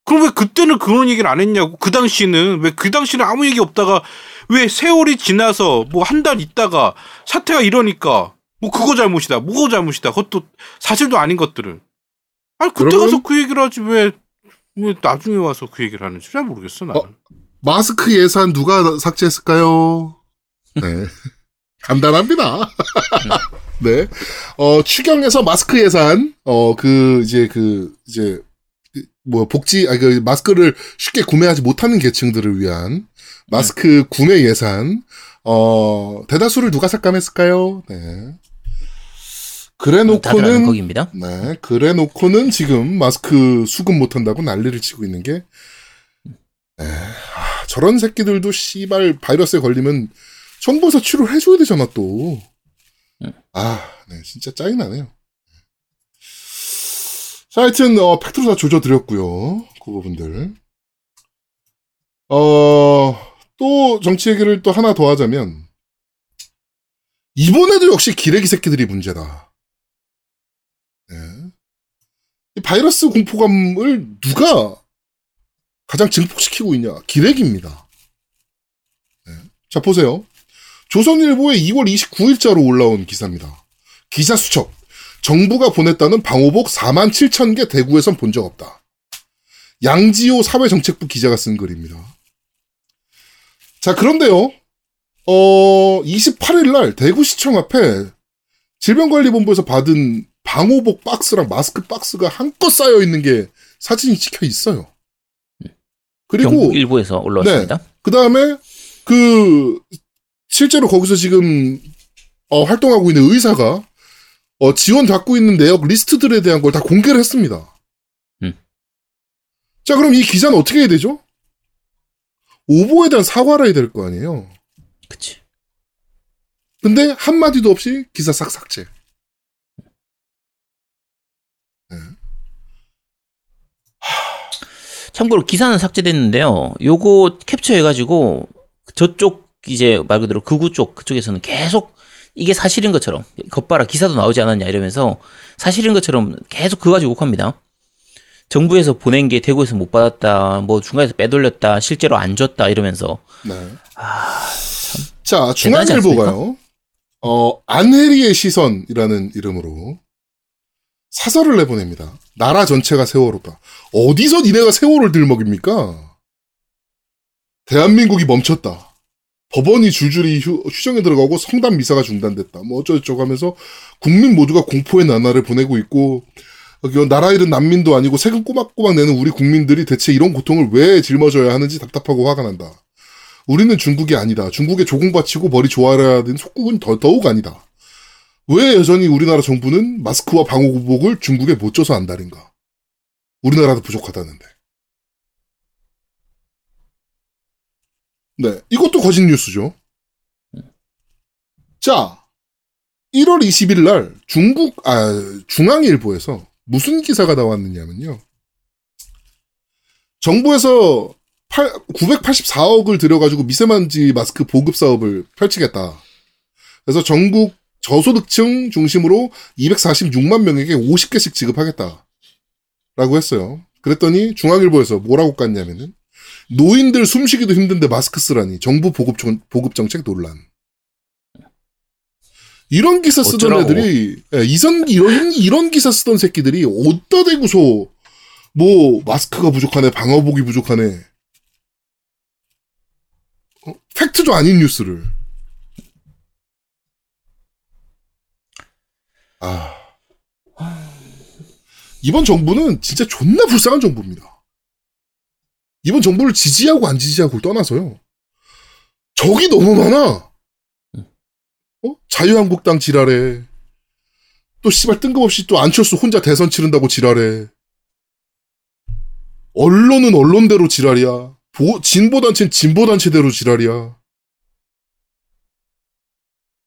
그럼 왜 그때는 그런 얘기를 안 했냐고. 그 당시는 왜 그 당시는 아무 얘기 없다가 왜 세월이 지나서 뭐 한 달 있다가 사태가 이러니까 뭐 그거 잘못이다. 뭐가 잘못이다. 그것도 사실도 아닌 것들을. 아니 그때 가서 그 얘기를 하지 왜, 왜 나중에 와서 그 얘기를 하는지 잘 모르겠어 나는. 마스크 예산 누가 삭제했을까요? 네. 간단합니다. 네. 어, 추경에서 마스크 예산, 어, 그, 이제, 그, 이제, 그, 뭐, 복지, 아, 그, 마스크를 쉽게 구매하지 못하는 계층들을 위한 마스크 구매 예산, 어, 대다수를 누가 삭감했을까요? 네. 그래 놓고는. 네. 그래 놓고는 지금 마스크 수급 못한다고 난리를 치고 있는 게, 네. 아, 저런 새끼들도 씨발 바이러스에 걸리면 정부에서 치료를 해줘야 되잖아, 또. 응. 아, 네, 진짜 짜증나네요. 자, 하여튼, 어, 팩트로 다 조져드렸고요 그 부분들. 어, 또 정치 얘기를 또 하나 더 하자면, 이번에도 역시 기레기 새끼들이 문제다. 네. 이 바이러스 공포감을 누가 가장 증폭시키고 있냐? 기레기입니다. 네. 자, 보세요. 조선일보에 2월 29일자로 올라온 기사입니다. 기사 수첩. 정부가 보냈다는 방호복 4만 7천 개 대구에선 본 적 없다. 양지호 사회정책부 기자가 쓴 글입니다. 자, 그런데요. 어, 28일 날 대구시청 앞에 질병관리본부에서 받은 방호복 박스랑 마스크 박스가 한껏 쌓여 있는 게 사진이 찍혀 있어요. 그리고 경북 일부에서 올라왔습니다. 그 다음에 그 실제로 거기서 지금 어, 활동하고 있는 의사가 어, 지원 받고 있는 내역 리스트들에 대한 걸 다 공개를 했습니다. 음. 자, 그럼 이 기자는 어떻게 해야 되죠? 오보에 대한 사과를 해야 될 거 아니에요. 그치. 근데 한마디도 없이 기사 싹 삭제. 참고로 기사는 삭제됐는데요. 요거 캡처해가지고 저쪽 이제 말 그대로 극우 쪽 그쪽에서는 계속 이게 사실인 것처럼 겉봐라 기사도 나오지 않았냐 이러면서 사실인 것처럼 계속 그거 가지고 욕합니다. 정부에서 보낸 게 대구에서 못 받았다, 뭐 중간에서 빼돌렸다, 실제로 안 줬다 이러면서 네. 아, 자, 대단하지 중앙일보가요. 어, 안혜리의 시선이라는 이름으로 사설을 내보냅니다. 나라 전체가 세월호다. 어디서 니네가 세월을 들먹입니까? 대한민국이 멈췄다. 법원이 줄줄이 휴, 휴정에 들어가고 성단 미사가 중단됐다. 뭐 어쩌고저쩌고 하면서 국민 모두가 공포의 나날을 보내고 있고 여기 나라 잃은 난민도 아니고 세금 꼬박꼬박 내는 우리 국민들이 대체 이런 고통을 왜 짊어져야 하는지 답답하고 화가 난다. 우리는 중국이 아니다. 중국에 조공 바치고 머리 조아려야 되는 속국은 더, 더욱 아니다. 왜 여전히 우리나라 정부는 마스크와 방호복을 중국에 못 줘서 안달인가? 우리나라도 부족하다는데. 네, 이것도 거짓 뉴스죠. 자, 1월 20일 날 중국 아 중앙일보에서 무슨 기사가 나왔느냐면요. 정부에서 8, 984억을 들여가지고 미세먼지 마스크 보급 사업을 펼치겠다. 그래서 전국 저소득층 중심으로 246만 명에게 50개씩 지급하겠다. 라고 했어요. 그랬더니 중앙일보에서 뭐라고 깠냐면은 노인들 숨쉬기도 힘든데 마스크 쓰라니 정부 보급, 정, 보급 정책 논란. 이런 기사 쓰던 어쩌라고. 애들이 예, 이선 이런 이런 기사 쓰던 새끼들이 어디다 대고서 뭐 마스크가 부족하네 방어복이 부족하네 어, 팩트도 아닌 뉴스를 아 이번 정부는 진짜 존나 불쌍한 정부입니다. 이번 정부를 지지하고 안 지지하고를 떠나서요. 적이 너무 많아. 어? 자유한국당 지랄해. 또 씨발 뜬금없이 또 안철수 혼자 대선 치른다고 지랄해. 언론은 언론대로 지랄이야. 보- 진보단체는 진보단체대로 지랄이야.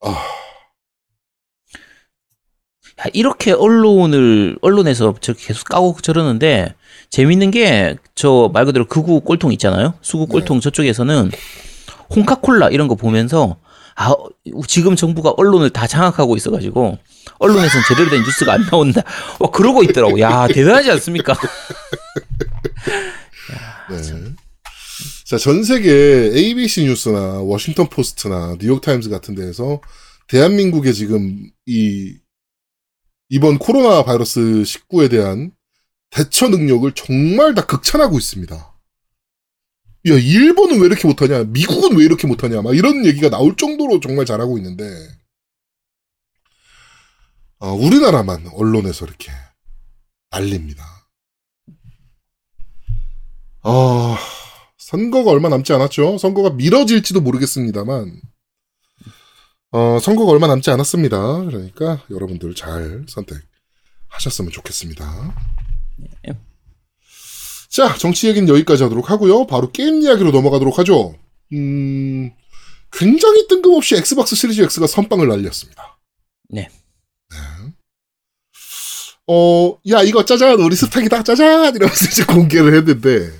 아, 야, 이렇게 언론을 언론에서 계속 까고 저러는데 재밌는 게 저 말 그대로 극우 꼴통 있잖아요. 수구 꼴통 저쪽에서는 홍카콜라 이런 거 보면서 아 지금 정부가 언론을 다 장악하고 있어가지고 언론에서는 제대로 된 뉴스가 안 나온다. 와 그러고 있더라고. 야 대단하지 않습니까? 네. 자, 전 세계 ABC 뉴스나 워싱턴 포스트나 뉴욕 타임즈 같은 데에서 대한민국의 지금 이 이번 코로나 바이러스 19에 대한 대처 능력을 정말 다 극찬하고 있습니다. 야, 일본은 왜 이렇게 못하냐? 미국은 왜 이렇게 못하냐? 막 이런 얘기가 나올 정도로 정말 잘하고 있는데, 어, 우리나라만 언론에서 이렇게 날립니다. 아, 선거가 얼마 남지 않았죠. 선거가 미뤄질지도 모르겠습니다만, 어, 선거가 얼마 남지 않았습니다. 그러니까 여러분들 잘 선택하셨으면 좋겠습니다. 자, 정치 얘기는 여기까지 하도록 하고요. 바로 게임 이야기로 넘어가도록 하죠. 음, 굉장히 뜬금없이 엑스박스 시리즈 X가 선빵을 날렸습니다. 네. 네. 어, 야, 이거 짜잔, 우리 스펙이다, 짜잔! 이러면서 이제 공개를 했는데,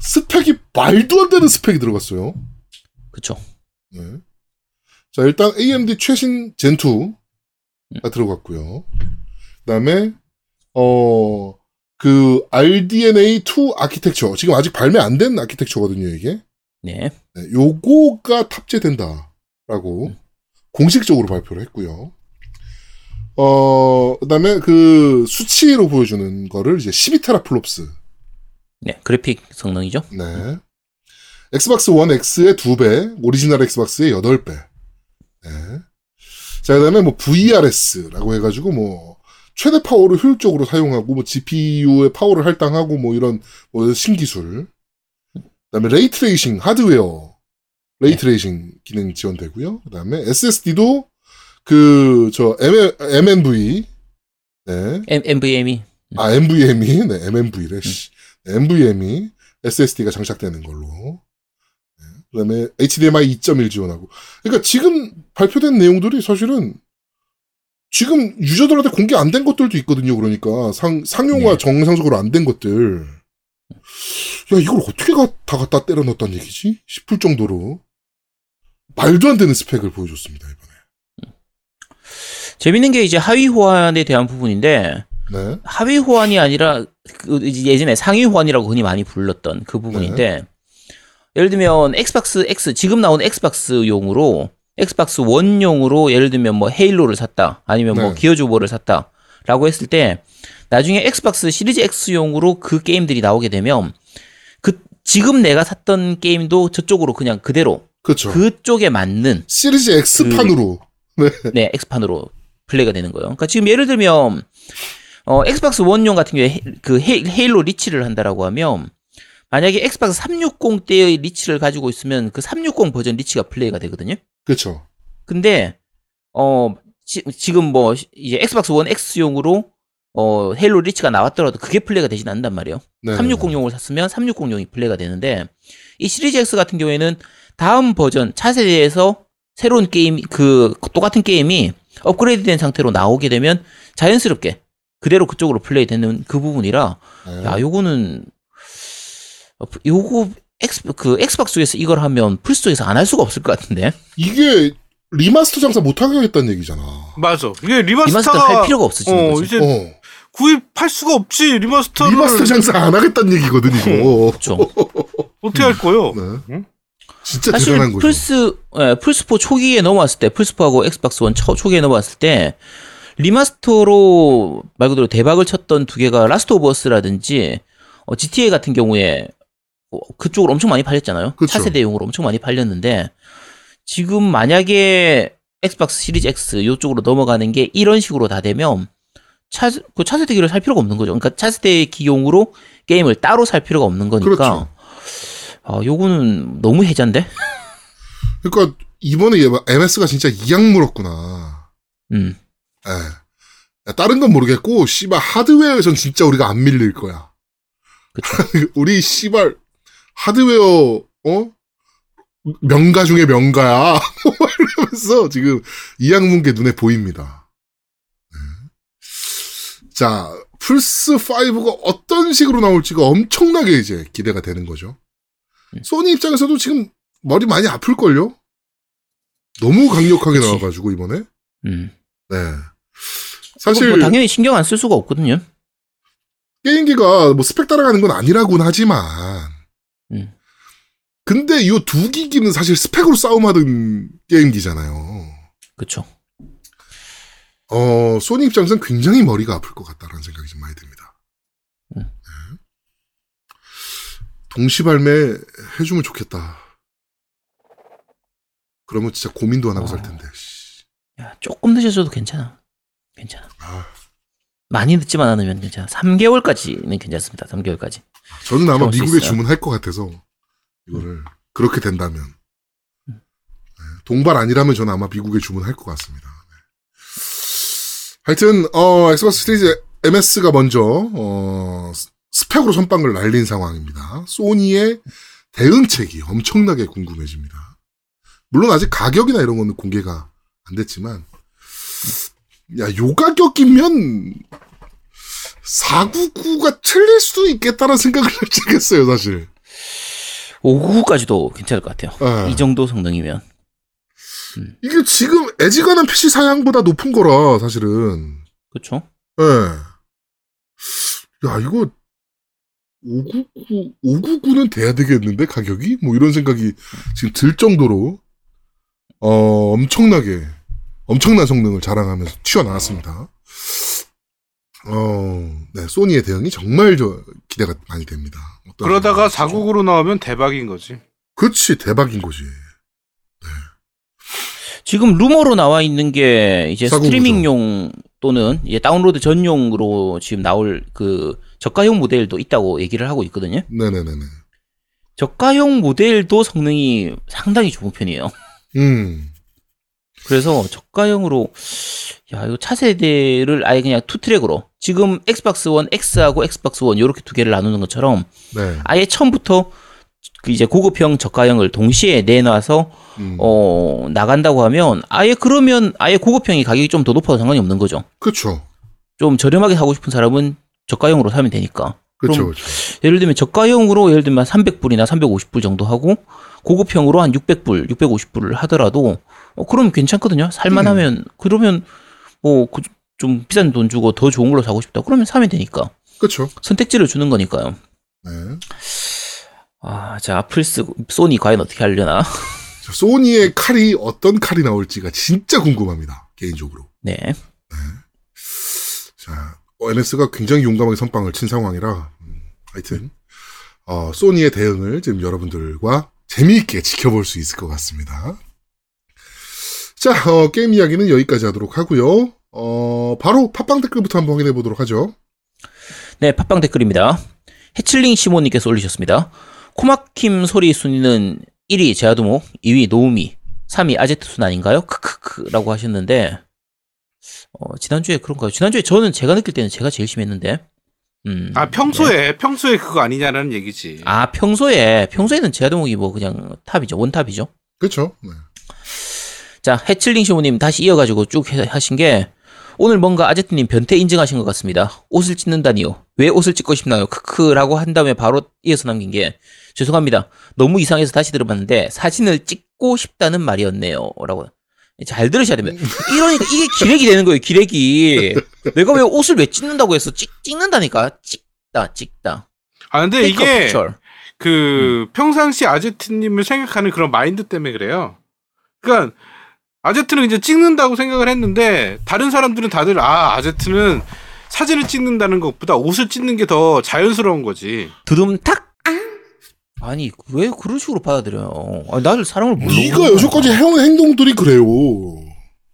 스펙이 말도 안 되는 스펙이 들어갔어요. 그쵸. 네. 자, 일단 AMD 최신 Zen2가 들어갔고요. 그 다음에, 어, 그 RDNA2 아키텍처. 지금 아직 발매 안 된 아키텍처거든요, 이게. 네. 네, 요거가 탑재된다라고 공식적으로 발표를 했고요. 어, 그 다음에 그 수치로 보여주는 거를 이제 12 teraflops. 네. 그래픽 성능이죠. 네. 엑스박스 원 X의 2배, 오리지널 엑스박스의 8배. 네. 자, 그 다음에 뭐 VRS라고 해가지고 뭐 최대 파워를 효율적으로 사용하고 뭐 GPU의 파워를 할당하고 뭐 이런 뭐 신기술. 그 다음에 ray tracing 하드웨어 ray tracing 기능 지원되고요. 그 다음에 SSD도 그 저 MNV 네. M, NVMe. 아, NVMe, 네, MNV래, 씨. NVMe, SSD가 장착되는 걸로. 네, 그 다음에 HDMI 2.1 지원하고. 그러니까 지금 발표된 내용들이 사실은 지금 유저들한테 공개 안 된 것들도 있거든요. 그러니까 상, 상용화 네. 정상적으로 안 된 것들. 야, 이걸 어떻게 가, 다 갖다 때려 넣었단 얘기지? 싶을 정도로. 말도 안 되는 스펙을 보여줬습니다, 이번에. 재밌는 게 이제 하위 호환에 대한 부분인데 네. 하위 호환이 아니라 그 예전에 상위 호환이라고 흔히 많이 불렀던 그 부분인데 예를 들면 엑스박스 X 지금 나온 엑스박스용으로 엑스박스 원용으로 예를 들면 뭐 헤일로를 샀다 아니면 뭐 네. 기어즈 오브 워를 샀다라고 했을 때 나중에 엑스박스 시리즈 X용으로 그 게임들이 나오게 되면 그 지금 내가 샀던 게임도 저쪽으로 그냥 그대로 그렇죠. 그쪽에 맞는 시리즈 X판으로. 네, X판으로 플레이가 되는 거예요. 그러니까 지금 예를 들면 어, 엑스박스 원용 같은 경우에 헤, 그 헤, 헤일로 리치를 한다라고 하면 만약에 엑스박스 360 때의 리치를 가지고 있으면 그 360 버전 리치가 플레이가 되거든요. 그렇죠. 근데 어 지, 지금 뭐 이제 엑스박스 원 X용으로 어, 헤일로 리치가 나왔더라도 그게 플레이가 되진 않는단 말이에요. 네. 360용을 샀으면 360용이 플레이가 되는데 이 시리즈 X 같은 경우에는 다음 버전 차세대에서 새로운 게임 그 똑같은 게임이 업그레이드된 상태로 나오게 되면 자연스럽게 그대로 그쪽으로 플레이 되는 그 부분이라 네. 야 요거는 어, 요거 엑스 그 엑스박스에서 이걸 하면 플스토에서 안 할 수가 없을 것 같은데 이게 remaster 장사 못 하겠다는 얘기잖아. 맞아. 이게 remaster remaster 할 필요가 없어지는 어, 거지. 이제 어. 구입할 수가 없지 remaster를 remaster 장사 안 하겠다는 얘기거든 이거. 그렇죠. 어떻게 할 거요? 네. 응? 진짜 사실 대단한 거죠. 플스 예, 플스4 초기에 넘어왔을 때 플스4하고 엑스박스 원 초, 초기에 넘어왔을 때 remaster로 말 그대로 대박을 쳤던 두 개가 라스트 오브 어스라든지 어, GTA 같은 경우에 어, 그쪽으로 엄청 많이 팔렸잖아요. 그쵸. 차세대용으로 엄청 많이 팔렸는데 지금 만약에 엑스박스 시리즈 X 이쪽으로 넘어가는 게 이런 식으로 다 되면 차, 그 차세대기를 살 필요가 없는 거죠. 그러니까 차세대 기용으로 게임을 따로 살 필요가 없는 거니까. 그렇죠. 아, 요거는 너무 해잔데? 그러니까 이번에 얘 MS가 진짜 이악 물었구나. 음. 예. 야, 다른 건 모르겠고 씨발 하드웨어에선 진짜 우리가 안 밀릴 거야. 우리 씨발 하드웨어 어 명가 중에 명가야. 이러면서 지금 이악 문게 눈에 보입니다. 네. 자 플스 5가 어떤 식으로 나올지가 엄청나게 이제 기대가 되는 거죠. 음. 소니 입장에서도 지금 머리 많이 아플 걸요? 너무 강력하게 그치. 나와가지고 이번에. 음. 네. 사실 사실 뭐 당연히 신경 안 쓸 수가 없거든요. 게임기가 뭐 스펙 따라가는 건 아니라고는 하지만. 음. 근데 이 두 기기는 사실 스펙으로 싸움하던 게임기잖아요. 그렇죠. 어, 소니 입장에서는 굉장히 머리가 아플 것 같다라는 생각이 좀 많이 듭니다. 음. 네. 동시 발매 해주면 좋겠다. 그러면 진짜 고민도 안 하고 살 어. 텐데. 씨. 야, 조금 늦어져도 괜찮아. 괜찮아. 아, 많이 늦지만 않으면 괜찮아. 3개월까지는 괜찮습니다. 3개월까지. 저는 아마 미국에. 주문할 것 같아서 이거를 그렇게 된다면 네. 동발 아니라면 저는 아마 미국에 주문할 것 같습니다. 네. 하여튼 어 Xbox Series MS가 먼저 어 스- 스펙으로 선빵을 날린 상황입니다. 소니의 대응책이 엄청나게 궁금해집니다. 물론 아직 가격이나 이런 거는 공개가 안 됐지만 야 요 가격이면 499가 틀릴 수도 있겠다는 생각을 시작했어요, 사실. 599까지도 괜찮을 것 같아요. 아. 이 정도 성능이면. 이게 지금 애지간한 PC 사양보다 높은 거라, 사실은. 그렇죠? 예. 야, 이거, 599, 599는 돼야 되겠는데, 가격이? 뭐 이런 생각이 지금 들 정도로, 어, 엄청나게, 엄청난 성능을 자랑하면서 튀어나왔습니다. 어, 네, 소니의 대응이 정말 저, 기대가 많이 됩니다. 그러다가? 4국으로 나오면 대박인 거지. 그렇지, 대박인 거지. 지금 루머로 나와 있는 게 이제. 스트리밍용 또는 이제 다운로드 전용으로 지금 나올 그 저가형 모델도 있다고 얘기를 하고 있거든요. 네네네네. 저가형 모델도 성능이 상당히 좋은 편이에요. 음, 그래서 저가형으로 야 이거 차세대를 아예 그냥 two track으로 지금 Xbox One X하고 Xbox One 이렇게 두 개를 나누는 것처럼 네. 아예 처음부터 그 이제 고급형 저가형을 동시에 내놔서 음. 어 나간다고 하면 아예 그러면 아예 고급형이 가격이 좀 더 높아도 상관이 없는 거죠. 그쵸. 좀 저렴하게 사고 싶은 사람은 저가형으로 사면 되니까. 그쵸. 예를 들면 저가형으로 예를 들면 300불이나 350불 정도 하고 고급형으로 한 600불, 650불을 하더라도 어, 그러면 괜찮거든요. 살만하면 그러면 뭐 좀 비싼 돈 주고 더 좋은 걸로 사고 싶다. 그러면 사면 되니까 그쵸. 선택지를 주는 거니까요. 네. 아, 자 플스 소니 과연 어떻게 하려나? 자, 소니의 칼이 어떤 칼이 나올지가 진짜 궁금합니다. 개인적으로. 네, 자, MS가 굉장히 용감하게 선빵을 친 상황이라, 음, 하여튼, 어, 소니의 대응을 지금 여러분들과 재미있게 지켜볼 수 있을 것 같습니다. 자, 어, 게임 이야기는 여기까지 하도록 하고요. 어, 바로 팟빵 댓글부터 한번 확인해 보도록 하죠. 네 팟빵 댓글입니다. 해칠링 시모님께서 올리셨습니다. 코마킴 소리 순위는 1위 제아두목, 2위 노우미, 3위 아제트 순 아닌가요? 크크크라고 하셨는데 어, 지난주에 그런가요? 지난주에 저는 제가 느낄 때는 제가 제일 심했는데. 음. 아 평소에 평소에 그거 아니냐라는 얘기지. 아, 평소에, 평소에는 제아동욱이 뭐 그냥 top이죠. one top이죠. 그렇죠. 네. 자, 해칠링 쇼님 다시 이어가지고 쭉 해- 하신 게 오늘 뭔가 아제트님 변태 인증하신 것 같습니다. 옷을 찢는다니요. 왜 옷을 찢고 싶나요? 크크라고 한 다음에 바로 이어서 남긴 게 죄송합니다. 너무 이상해서 다시 들어봤는데 사진을 찍고 싶다는 말이었네요. 라고. 잘 들으셔야 됩니다. 이러니까 이게 기레기 되는 거예요. 기레기. 내가 왜 옷을 왜 찢는다고 했어? 찍, 찍는다니까. 찍다, 찍다. 아 근데 이게 picture. 그 평상시 아제트님을 생각하는 그런 마인드 때문에 그래요. 그러니까 아제트는 이제 찍는다고 생각을 했는데 다른 사람들은 다들 아 아제트는 사진을 찍는다는 것보다 옷을 찍는 게 더 자연스러운 거지. 두둠탁. 아니 왜 그런 식으로 받아들여요? 아니, 나를 사람을 몰라. 네가 여태까지 해온 행동들이 그래요.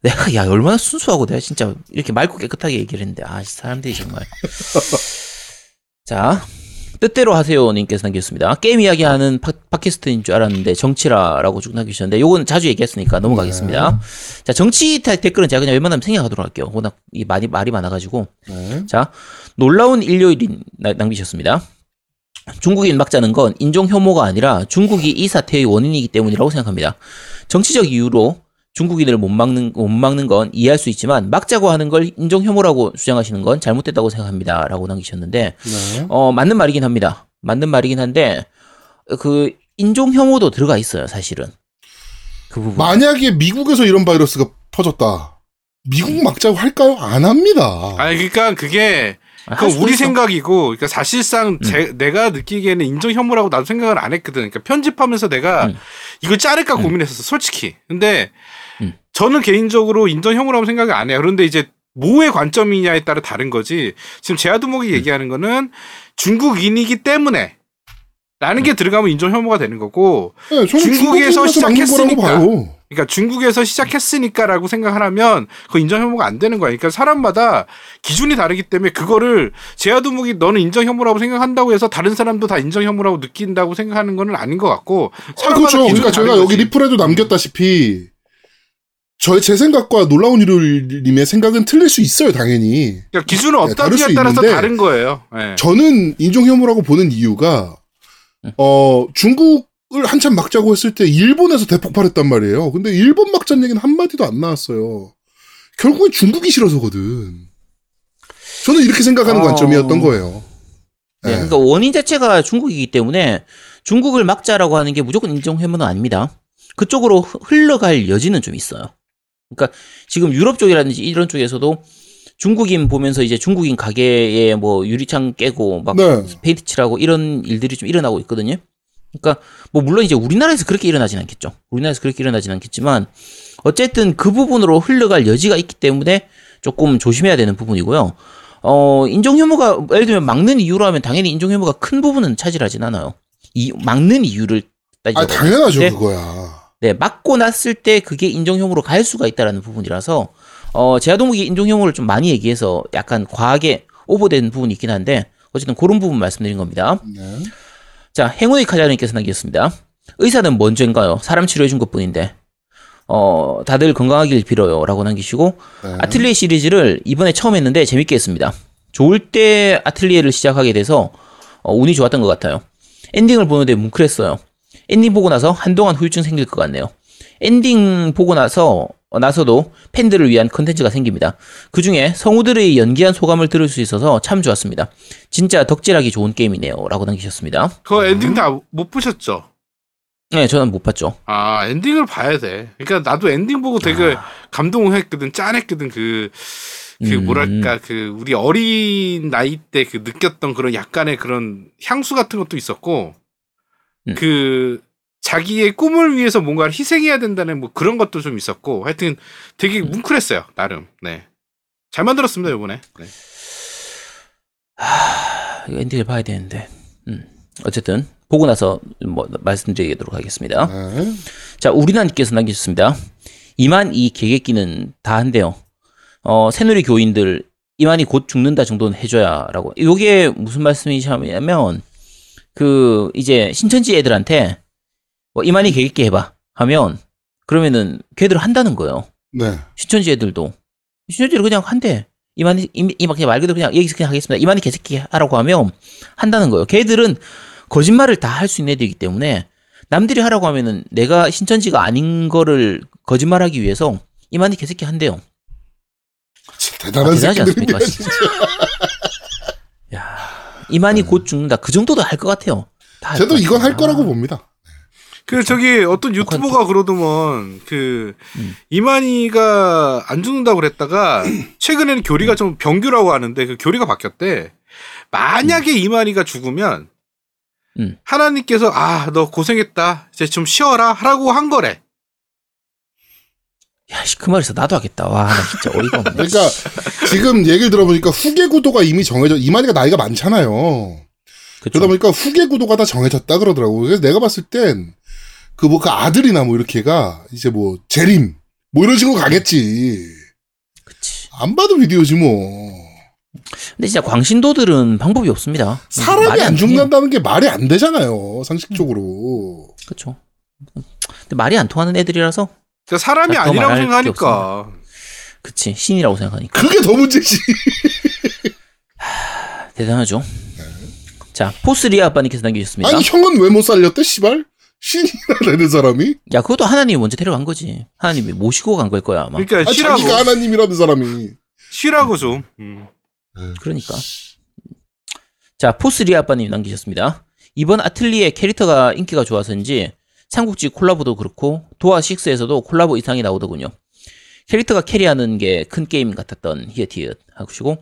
내가 야 얼마나 순수하고 내가 진짜 이렇게 맑고 깨끗하게 얘기를 했는데 아 사람들이 정말 자 뜻대로 하세요 님께서 남겼습니다. 게임 이야기하는 팟, 팟캐스트인 줄 알았는데 정치라라고 쭉 남기셨는데 요건 자주 얘기했으니까 넘어가겠습니다. 자 정치 타- 댓글은 제가 그냥 웬만하면 생략하도록 할게요. 워낙 이 많이 말이 많아가지고. 네. 자 놀라운 일요일인 나- 남기셨습니다. 중국인 막자는 건 인종 혐오가 아니라 중국이 이 사태의 원인이기 때문이라고 생각합니다. 정치적 이유로 중국인을 못 막는 못 막는 건 이해할 수 있지만 막자고 하는 걸 인종 혐오라고 주장하시는 건 잘못됐다고 생각합니다라고 남기셨는데 네. 어 맞는 말이긴 합니다. 맞는 말이긴 한데 그 인종 혐오도 들어가 있어요, 사실은. 그 부분. 만약에 미국에서 이런 바이러스가 퍼졌다. 미국 막자고 할까요? 안 합니다. 아니 그러니까 그게 아, 할 그건 수도 우리 있어. 생각이고, 그러니까 사실상 제, 내가 느끼기에는 인정 혐오라고 나도 생각을 안 했거든. 그러니까 편집하면서 내가 음. 이걸 자를까 고민했었어, 솔직히. 근데 음. 저는 개인적으로 인정 혐오라고 생각을 안 해요. 그런데 이제 뭐의 관점이냐에 따라 다른 거지. 지금 제아두목이 음. 얘기하는 거는 중국인이기 때문에 라는 게 들어가면 인정 혐오가 되는 거고, 네, 중국에서 시작했으니까. 그러니까 중국에서 시작했으니까라고 생각하면 그 인정 혐오가 안 되는 거야. 그러니까 사람마다 기준이 다르기 때문에 그거를 제아두목이 너는 인정 혐오라고 생각한다고 해서 다른 사람도 다 인정 혐오라고 느낀다고 생각하는 거는 아닌 것 같고 아, 그렇죠. 그러니까 제가 여기. 리플에도 남겼다시피 저의 제 생각과 놀라운 일요일님의 생각은 틀릴 수 있어요, 당연히. 그러니까 기준은 네, 어떠냐에 수 따라서 있는데 다른 거예요. 예. 저는 인종 혐오라고 보는 이유가 어 중국을 한참 막자고 했을 때 일본에서 대폭발했단 말이에요. 근데 일본 막자는 얘기는 한 마디도 안 나왔어요. 결국엔 중국이 싫어서거든. 저는 이렇게 생각하는 어. 관점이었던 거예요. 네, 네. 그러니까 원인 자체가 중국이기 때문에 중국을 막자라고 하는 게 무조건 혐오는 아닙니다. 그쪽으로 흐- 흘러갈 여지는 좀 있어요. 그러니까 지금 유럽 쪽이라든지 이런 쪽에서도 중국인 보면서 이제 중국인 가게에 뭐 유리창 깨고 막 네. 페인트 칠하고 이런 일들이 좀 일어나고 있거든요. 그러니까 뭐 물론 이제 우리나라에서 그렇게 일어나진 않겠죠. 우리나라에서 그렇게 일어나진 않겠지만 어쨌든 그 부분으로 흘러갈 여지가 있기 때문에 조금 조심해야 되는 부분이고요. 어, 인종 혐오가 예를 들면 막는 이유로 하면 당연히 인종 혐오가 큰 부분은 차지하진 않아요. 이 막는 이유를 따지자. 아 당연하죠 네. 그거야. 네, 맞고 났을 때 그게 인종 혐오로 갈 수가 있다라는 부분이라서 어, 제아동욱이 인종 혐오를 좀 많이 얘기해서 약간 과하게 오버된 부분이 있긴 한데 어쨌든 그런 부분 말씀드린 겁니다. 네. 자, 행운의 카자님께서 남기셨습니다. 의사는 뭔 죄인가요? 사람 치료해준 것 뿐인데. 어, 다들 건강하길 빌어요. 라고 남기시고, 네. 아틀리에 시리즈를 이번에 처음 했는데 재밌게 했습니다. 좋을 때 아틀리에를 시작하게 돼서, 어, 운이 좋았던 것 같아요. 엔딩을 보는데 뭉클했어요. 엔딩 보고 나서 한동안 후유증 생길 것 같네요. 엔딩 보고 나서, 어, 나서도 팬들을 위한 컨텐츠가 생깁니다. 그 중에 성우들의 연기한 소감을 들을 수 있어서 참 좋았습니다. 진짜 덕질하기 좋은 게임이네요. 라고 남기셨습니다. 그거 엔딩 다 못 보셨죠? 네, 저는 못 봤죠. 아 엔딩을 봐야 돼. 그러니까 나도 엔딩 보고 되게 감동했거든, 짠했거든 그. 그 음. 뭐랄까 그 우리 어린 나이 때 그 느꼈던 그런 약간의 그런 향수 같은 것도 있었고 음. 그 자기의 꿈을 위해서 뭔가를 희생해야 된다는 뭐 그런 것도 좀 있었고 하여튼 되게 음. 뭉클했어요 나름 네잘 만들었습니다 이번에 네. 하, 이거 엔딩을 봐야 되는데. 음. 어쨌든 보고 나서 뭐 말씀드리도록 하겠습니다. 네. 자, 우리나님께서 남기셨습니다. 이만 이 개개끼는 다 한대요. 어, 새누리 교인들 이만이 곧 죽는다 정도는 해줘야라고. 이게 무슨 말씀이냐면 그 이제 신천지 애들한테 뭐 이만희 개개끼 해봐 하면 그러면은 걔들 한다는 거예요. 네. 신천지 애들도 신천지를 그냥 한대. 이만희, 이- 이만희 말 그대로 그냥 여기서 그냥 하겠습니다. 이만희 개새끼 하라고 하면 한다는 거예요. 걔들은 거짓말을 다 할 수 있는 애들이기 때문에 남들이 하라고 하면은 내가 신천지가 아닌 거를 거짓말하기 위해서 이만희 개새끼 한대요. 참 대단한 아, 대단하지. 않습니까? 진짜. 야, 이만희 곧 죽는다. 그 정도도 할 것 같아요. 것 이건 할. 거라고 봅니다. 그 저기 어떤 유튜버가 그러더만 그 이만희가 안 죽는다고 그랬다가 최근에는 교리가 좀 병규라고 하는데 그 교리가 바뀌었대. 만약에 이만희가 죽으면 음. 하나님께서 아 너 고생했다 이제 좀 쉬어라 하라고 한 거래. 야, 씨, 그 말에서 나도 하겠다. 와, 나 진짜 어이가 없네. 그러니까 지금 얘기를 들어보니까 후계 구도가 이미 정해져 이만희가 나이가 많잖아요. 그쵸? 그러다 보니까 후계 구도가 다 정해졌다 그러더라고. 그래서 내가 봤을 땐 그 뭐 그 아들이나 뭐 이렇게가 이제 뭐 재림 뭐 이런 식으로 가겠지. 그치. 안 봐도 비디오지 뭐. 근데 진짜 광신도들은 방법이 없습니다. 사람이 안. 죽는다는 게 말이 안 되잖아요. 상식적으로. 그쵸. 근데 말이 안 통하는 애들이라서, 그러니까 사람이 더 아니라고 생각하니까. 그치. 신이라고 생각하니까. 그게 더 문제지. 대단하죠. 자, 포스리아 아빠님께서 남겨주셨습니다. 아니 형은 왜 못 살렸대? 씨발. 신이나 되는 사람이? 야, 그것도 하나님이 먼저 데려간 거지. 하나님이 모시고 간 걸 거야, 아마. 그러니까 아, 쉬라고 자기가 하나님이라는 사람이. 쉬라고 좀. 음. 그러니까. 자, 포스리아 아빠님 남기셨습니다. 이번 아틀리에 캐릭터가 인기가 좋아서인지 삼국지 콜라보도 그렇고 도아6에서도 콜라보 의상이 나오더군요. 캐릭터가 carry하는 게 큰 게임 같았던 히어티읕 하시고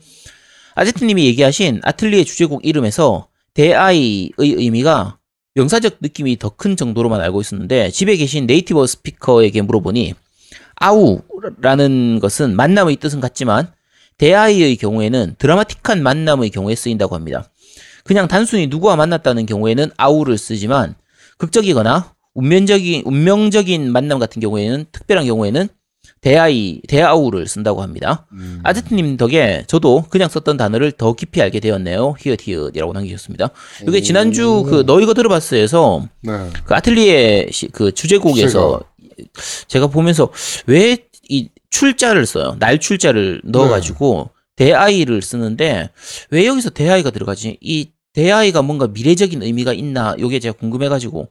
아제트님이 얘기하신 아틀리에 주제곡 이름에서 대아이의 의미가 명사적 느낌이 더 큰 정도로만 알고 있었는데 집에 계신 native speaker에게 물어보니 아우라는 것은 만남의 뜻은 같지만 대아이의 경우에는 드라마틱한 만남의 경우에 쓰인다고 합니다. 그냥 단순히 누구와 만났다는 경우에는 아우를 쓰지만 극적이거나 운명적인 운명적인 만남 같은 경우에는 특별한 경우에는 대아이 대아우를 쓴다고 합니다. 음. 아제트님 덕에 저도 그냥 썼던 단어를 더 깊이 알게 되었네요. 히읗 히읗이라고 남기셨습니다. 이게 지난주 그너 이거 들어봤어에서 네. 그 아틀리에 시- 그 주제곡에서 제가 보면서 왜 이 출자를 써요? 날 출자를 넣어가지고 대아이를 쓰는데 왜 여기서 대아이가 들어가지? 이 대아이가 뭔가 미래적인 의미가 있나? 요게 제가 궁금해가지고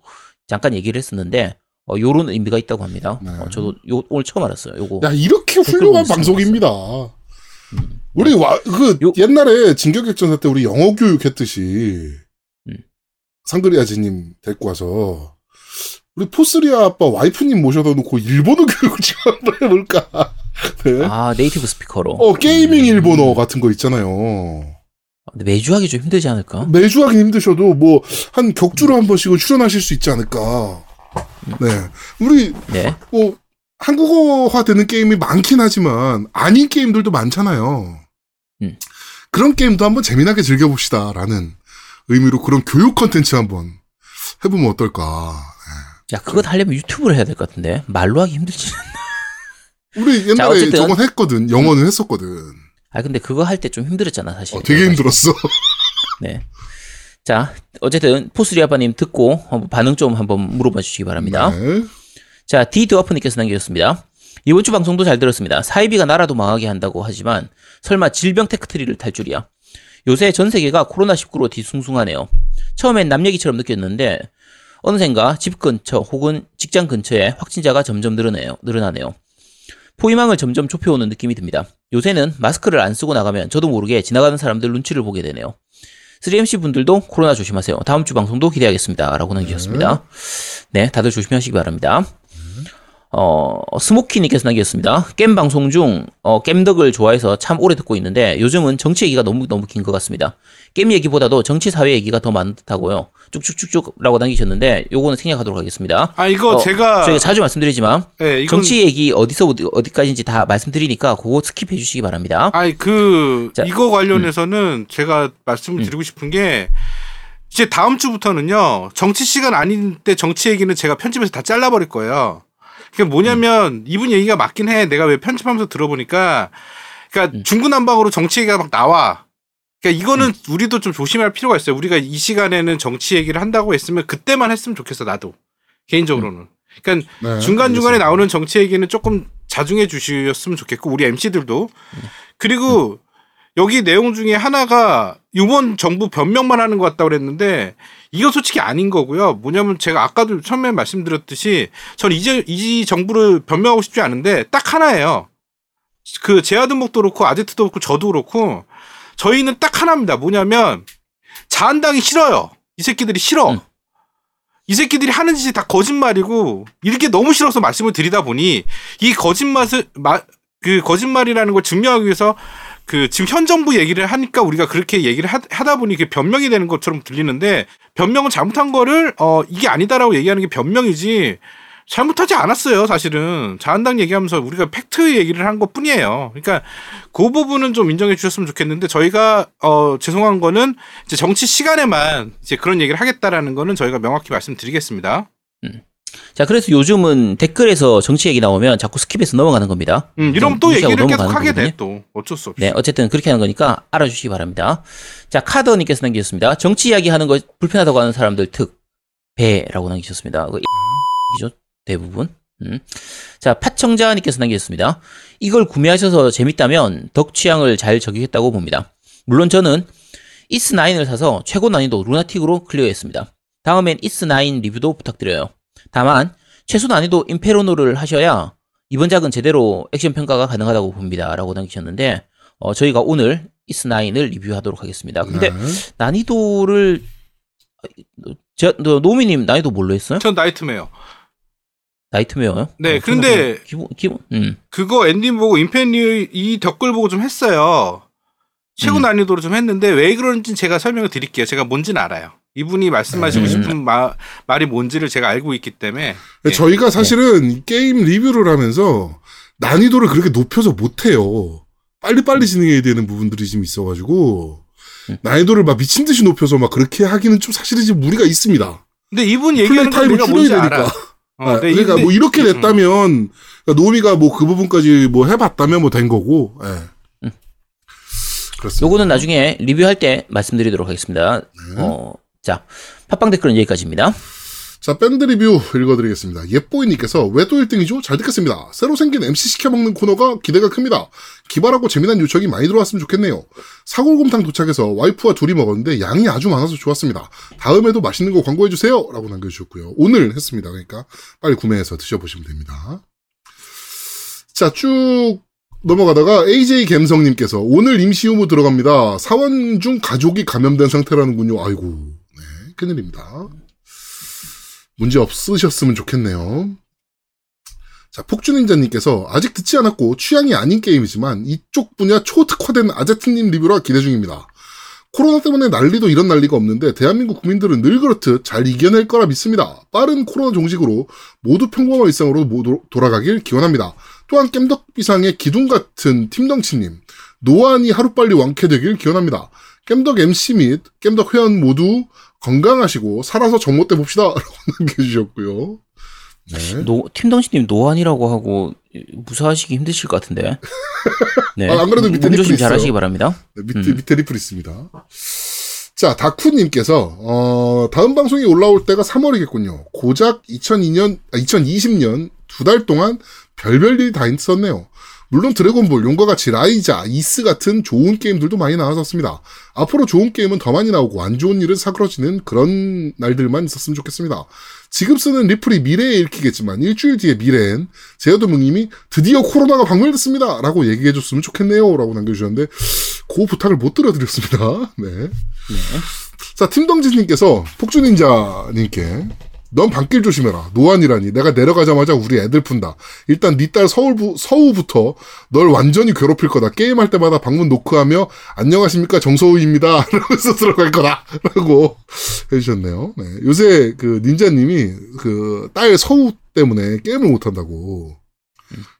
잠깐 얘기를 했었는데 어, 요런 의미가 있다고 합니다. 네. 어, 저도 요, 오늘 처음 알았어요. 요거. 야 이렇게 훌륭한 방송입니다. 우리 와 그 요- 옛날에 진격격전사 때 우리 영어 교육했듯이 음. 상그리아 지님 데리고 와서 우리 포스리아 아빠 와이프님 모셔다 놓고 일본어 교육을 좀 한번 해볼까? 네. 아 native speaker로. 어 gaming 일본어 같은 거 있잖아요. 근데 매주 하기 좀 힘들지 않을까? 매주 하긴 힘드셔도 뭐 한 격주로 한 번씩은 출연하실 수 있지 않을까. 네. 우리 네. 뭐 한국어화 되는 게임이 많긴 하지만 아닌 게임들도 많잖아요. 음. 그런 게임도 한번 재미나게 즐겨봅시다라는 의미로 그런 교육 컨텐츠 한번 해보면 어떨까. 야 그거 하려면 유튜브를 해야 될 것 같은데 말로 하기 힘들지. 우리 자, 옛날에 어쨌든. 저건 했거든. 영어는 했었거든. 아 근데 그거 할 때 좀 힘들었잖아 사실. 어, 되게 힘들었어. 네. 자 어쨌든 포스리 아빠님 듣고 반응 좀 한번 물어봐 주시기 바랍니다. 네. 자 디드와프님께서 남겨주셨습니다. 이번 주 방송도 잘 들었습니다. 사이비가 나라도 망하게 한다고 하지만 설마 질병 tech tree를 탈 줄이야. 요새 전 세계가 코로나19로 뒤숭숭하네요. 처음엔 남 얘기처럼 느꼈는데 어느샌가 집 근처 혹은 직장 근처에 확진자가 점점 늘어나요. 늘어나네요. 포위망을 점점 좁혀오는 느낌이 듭니다. 요새는 마스크를 안 쓰고 나가면 저도 모르게 지나가는 사람들 눈치를 보게 되네요. 3MC 분들도 코로나 조심하세요. 다음 주 방송도 기대하겠습니다. 라고 남기셨습니다. 네, 다들 조심하시기 바랍니다. 어, 스모키님께서 남기셨습니다. 게임 방송 중, 어, 겜덕을 좋아해서 참 오래 듣고 있는데 요즘은 정치 얘기가 너무, 너무 긴 것 같습니다. 게임 얘기보다도 정치 사회 얘기가 더 많은 듯하고요. 쭉쭉쭉쭉 라고 남기셨는데 요거는 생략하도록 하겠습니다. 아 이거 어, 제가 저희가 자주 말씀드리지만 예, 이건 정치 얘기 어디서 어디, 어디까지인지 다 말씀드리니까 그거 skip해 주시기 바랍니다. 아니 그 자, 음. 이거 관련해서는 제가 말씀을 드리고 싶은 게 이제 다음 주부터는요 정치 시간 아닌 때 정치 얘기는 제가 편집해서 다 잘라버릴 거예요. 그게 뭐냐면 이분 얘기가 맞긴 해. 내가 왜 편집하면서 들어보니까 그러니까 음. 중구난방으로 정치 얘기가 막 나와. 그러니까 이거는 우리도 좀 조심할 필요가 있어요. 우리가 이 시간에는 정치 얘기를 한다고 했으면 그때만 했으면 좋겠어 나도 개인적으로는. 그러니까 네, 중간 중간에. 나오는 정치 얘기는 조금 자중해 주셨으면 좋겠고 우리 MC들도 그리고 여기 내용 중에 하나가 이번 정부 변명만 하는 것 같다고 그랬는데 이거 솔직히 아닌 거고요. 뭐냐면 제가 아까도 처음에 말씀드렸듯이 전 이제 이 정부를 변명하고 싶지 않은데 딱 하나예요. 그 제아드목도 그렇고 아제트도 그렇고 저도 그렇고 저희는 딱 하나입니다. 뭐냐면 자한당이 싫어요. 이 새끼들이 싫어. 음. 이 새끼들이 하는 짓이 다 거짓말이고 이렇게 너무 싫어서 말씀을 드리다 보니 이 거짓말을 마, 그 거짓말이라는 걸 증명하기 위해서 그 지금 현 정부 얘기를 하니까 우리가 그렇게 얘기를 하, 다 보니 이게 변명이 되는 것처럼 들리는데 변명은 잘못한 거를 어 이게 아니다라고 얘기하는 게 변명이지 잘못하지 않았어요 사실은. 자한당 얘기하면서 우리가 팩트 얘기를 한 것 뿐이에요. 그러니까 그 부분은 좀 인정해 주셨으면 좋겠는데 저희가 어 죄송한 거는 이제 정치 시간에만 이제 그런 얘기를 하겠다라는 거는 저희가 명확히 말씀드리겠습니다 자, 그래서 요즘은 댓글에서 정치 얘기 나오면 자꾸 스킵해서 넘어가는 겁니다. 음 이러면 또 얘기를 계속 넘어가는 하게 거거든요. 돼 또 어쩔 수 없이 네, 어쨌든 그렇게 하는 거니까 알아주시기 바랍니다. 자, 카더님께서 남기셨습니다. 정치 이야기 하는 거 불편하다고 하는 사람들 특, 배라고 남기셨습니다. 그 이죠 대부분. 음. 자, 파청자님께서 남기셨습니다. 이걸 구매하셔서 재밌다면 덕 취향을 잘 적용했다고 봅니다. 물론 저는 이스9을 사서 최고 난이도 루나틱으로 클리어했습니다. 다음엔 이스9 리뷰도 부탁드려요. 다만 최소 난이도 Inferno를 하셔야 이번 작은 제대로 액션 평가가 가능하다고 봅니다. 라고 남기셨는데 어, 저희가 오늘 이스9을 리뷰하도록 하겠습니다. 근데 네. 난이도를 제, 너, 노미님 난이도 뭘로 했어요? 전 nightmare nightmare요? 네, 어, 근데- 그거 기본 기본 음. 그거 엔딩 보고 Inferno 이 댓글 보고 좀 했어요. 최고 음. 난이도로 좀 했는데 왜 그런지 제가 설명을 드릴게요. 제가 뭔지는 알아요. 이분이 말씀하시고 음. 싶은 마- 말이 뭔지를 제가 알고 있기 때문에 예. 저희가 사실은 이 게임 리뷰를 하면서 난이도를 그렇게 높여서 못해요. 빨리빨리 진행해야 되는 부분들이 좀 있어가지고 음. 난이도를 막 미친 듯이 높여서 막 그렇게 하기는 좀 사실은 좀 무리가 있습니다. 근데 이분 얘기하는 건 타임을 줄여야 되니까. 알아. 어, 아, 네, 그러니까 근데- 뭐 이렇게 음. 됐다면 그러니까 노미가 뭐 그 부분까지 뭐 해봤다면 뭐 된 거고. 예. 음. 그렇습니다. 요거는 나중에 리뷰할 때 말씀드리도록 하겠습니다. 네. 어, 자, 팟빵 댓글은 여기까지입니다. 자, 밴드 리뷰 읽어드리겠습니다. 예뽀이님께서 왜 또 1등이죠? 잘 듣겠습니다. 새로 생긴 MC 시켜먹는 코너가 기대가 큽니다. 기발하고 재미난 요청이 많이 들어왔으면 좋겠네요. 사골곰탕 도착해서 와이프와 둘이 먹었는데 양이 아주 많아서 좋았습니다. 다음에도 맛있는 거 광고해주세요. 라고 남겨주셨고요. 오늘 했습니다. 그러니까 빨리 구매해서 드셔보시면 됩니다. 자, 쭉 넘어가다가 AJ 갬성님께서 오늘 임시 후무 들어갑니다. 사원 중 가족이 감염된 상태라는군요. 아이고, 네, 큰일입니다. 문제 없으셨으면 좋겠네요. 자, 폭주닌자님께서 아직 듣지 않았고 취향이 아닌 게임이지만 이쪽 분야 초특화된 아제트님 리뷰라 기대 중입니다. 코로나 때문에 난리도 이런 난리가 없는데 대한민국 국민들은 늘 그렇듯 잘 이겨낼 거라 믿습니다. 빠른 코로나 종식으로 모두 평범한 일상으로 모두 돌아가길 기원합니다. 또한 겜덕비상의 기둥 같은 팀덩치님, 노안이 하루빨리 완쾌되길 기원합니다. 겜덕 MC 및 겜덕 회원 모두 건강하시고 살아서 정모 때 봅시다. 라고 남겨주셨고요. 네. 노, 팀덩치님 노안이라고 하고 무사하시기 힘드실 것 같은데. 네. 아, 안 그래도 밑에 리플 잘 하시기 있어요. 바랍니다. 네, 밑에, 음. 밑에 리플 있습니다. 자, 다쿠님께서, 어, 다음 방송이 올라올 때가 3월이겠군요. 고작 2002년, 아, 2020년 두 달 동안 별별 일이 다 있었네요. 물론 드래곤볼, 용과 같이 라이자, 이스 같은 좋은 게임들도 많이 나왔었습니다. 앞으로 좋은 게임은 더 많이 나오고 안 좋은 일은 사그러지는 그런 날들만 있었으면 좋겠습니다. 지금 쓰는 리플이 미래에 읽히겠지만 일주일 뒤에 미래엔 제어도무님이 드디어 코로나가 박멸됐습니다. 라고 얘기해줬으면 좋겠네요. 라고 남겨주셨는데 그 부탁을 못 들어드렸습니다. 네. 자, 팀덩지님께서 폭주닌자님께 넌 밤길 조심해라. 노안이라니. 내가 내려가자마자 우리 애들 푼다. 일단 네 딸 서울부, 서우부터 널 완전히 괴롭힐 거다. 게임할 때마다 방문 노크하며 안녕하십니까 정서우입니다. 라면서 들어갈 거다. 라고 해주셨네요. 네. 요새 그 닌자님이 그 딸 서우 때문에 게임을 못한다고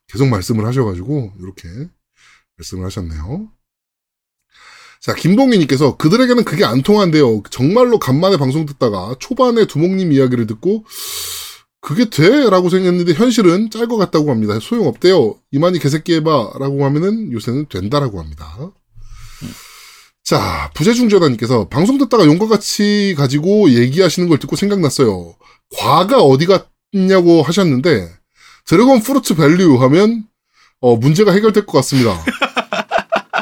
계속 말씀을 하셔가지고 이렇게 말씀을 하셨네요. 자, 김봉희님께서 그들에게는 그게 안 통한대요. 정말로 간만에 방송 듣다가 초반에 두목님 이야기를 듣고 그게 돼? 라고 생각했는데 현실은 짤 것 같다고 합니다. 소용없대요. 이만희 개새끼 해봐. 라고 하면은 요새는 된다라고 합니다. 자, 부재중전화님께서 방송 듣다가 용과 같이 가지고 얘기하시는 걸 듣고 생각났어요. 과가 어디 갔냐고 하셨는데 dragon fruit value 하면 어, 문제가 해결될 것 같습니다.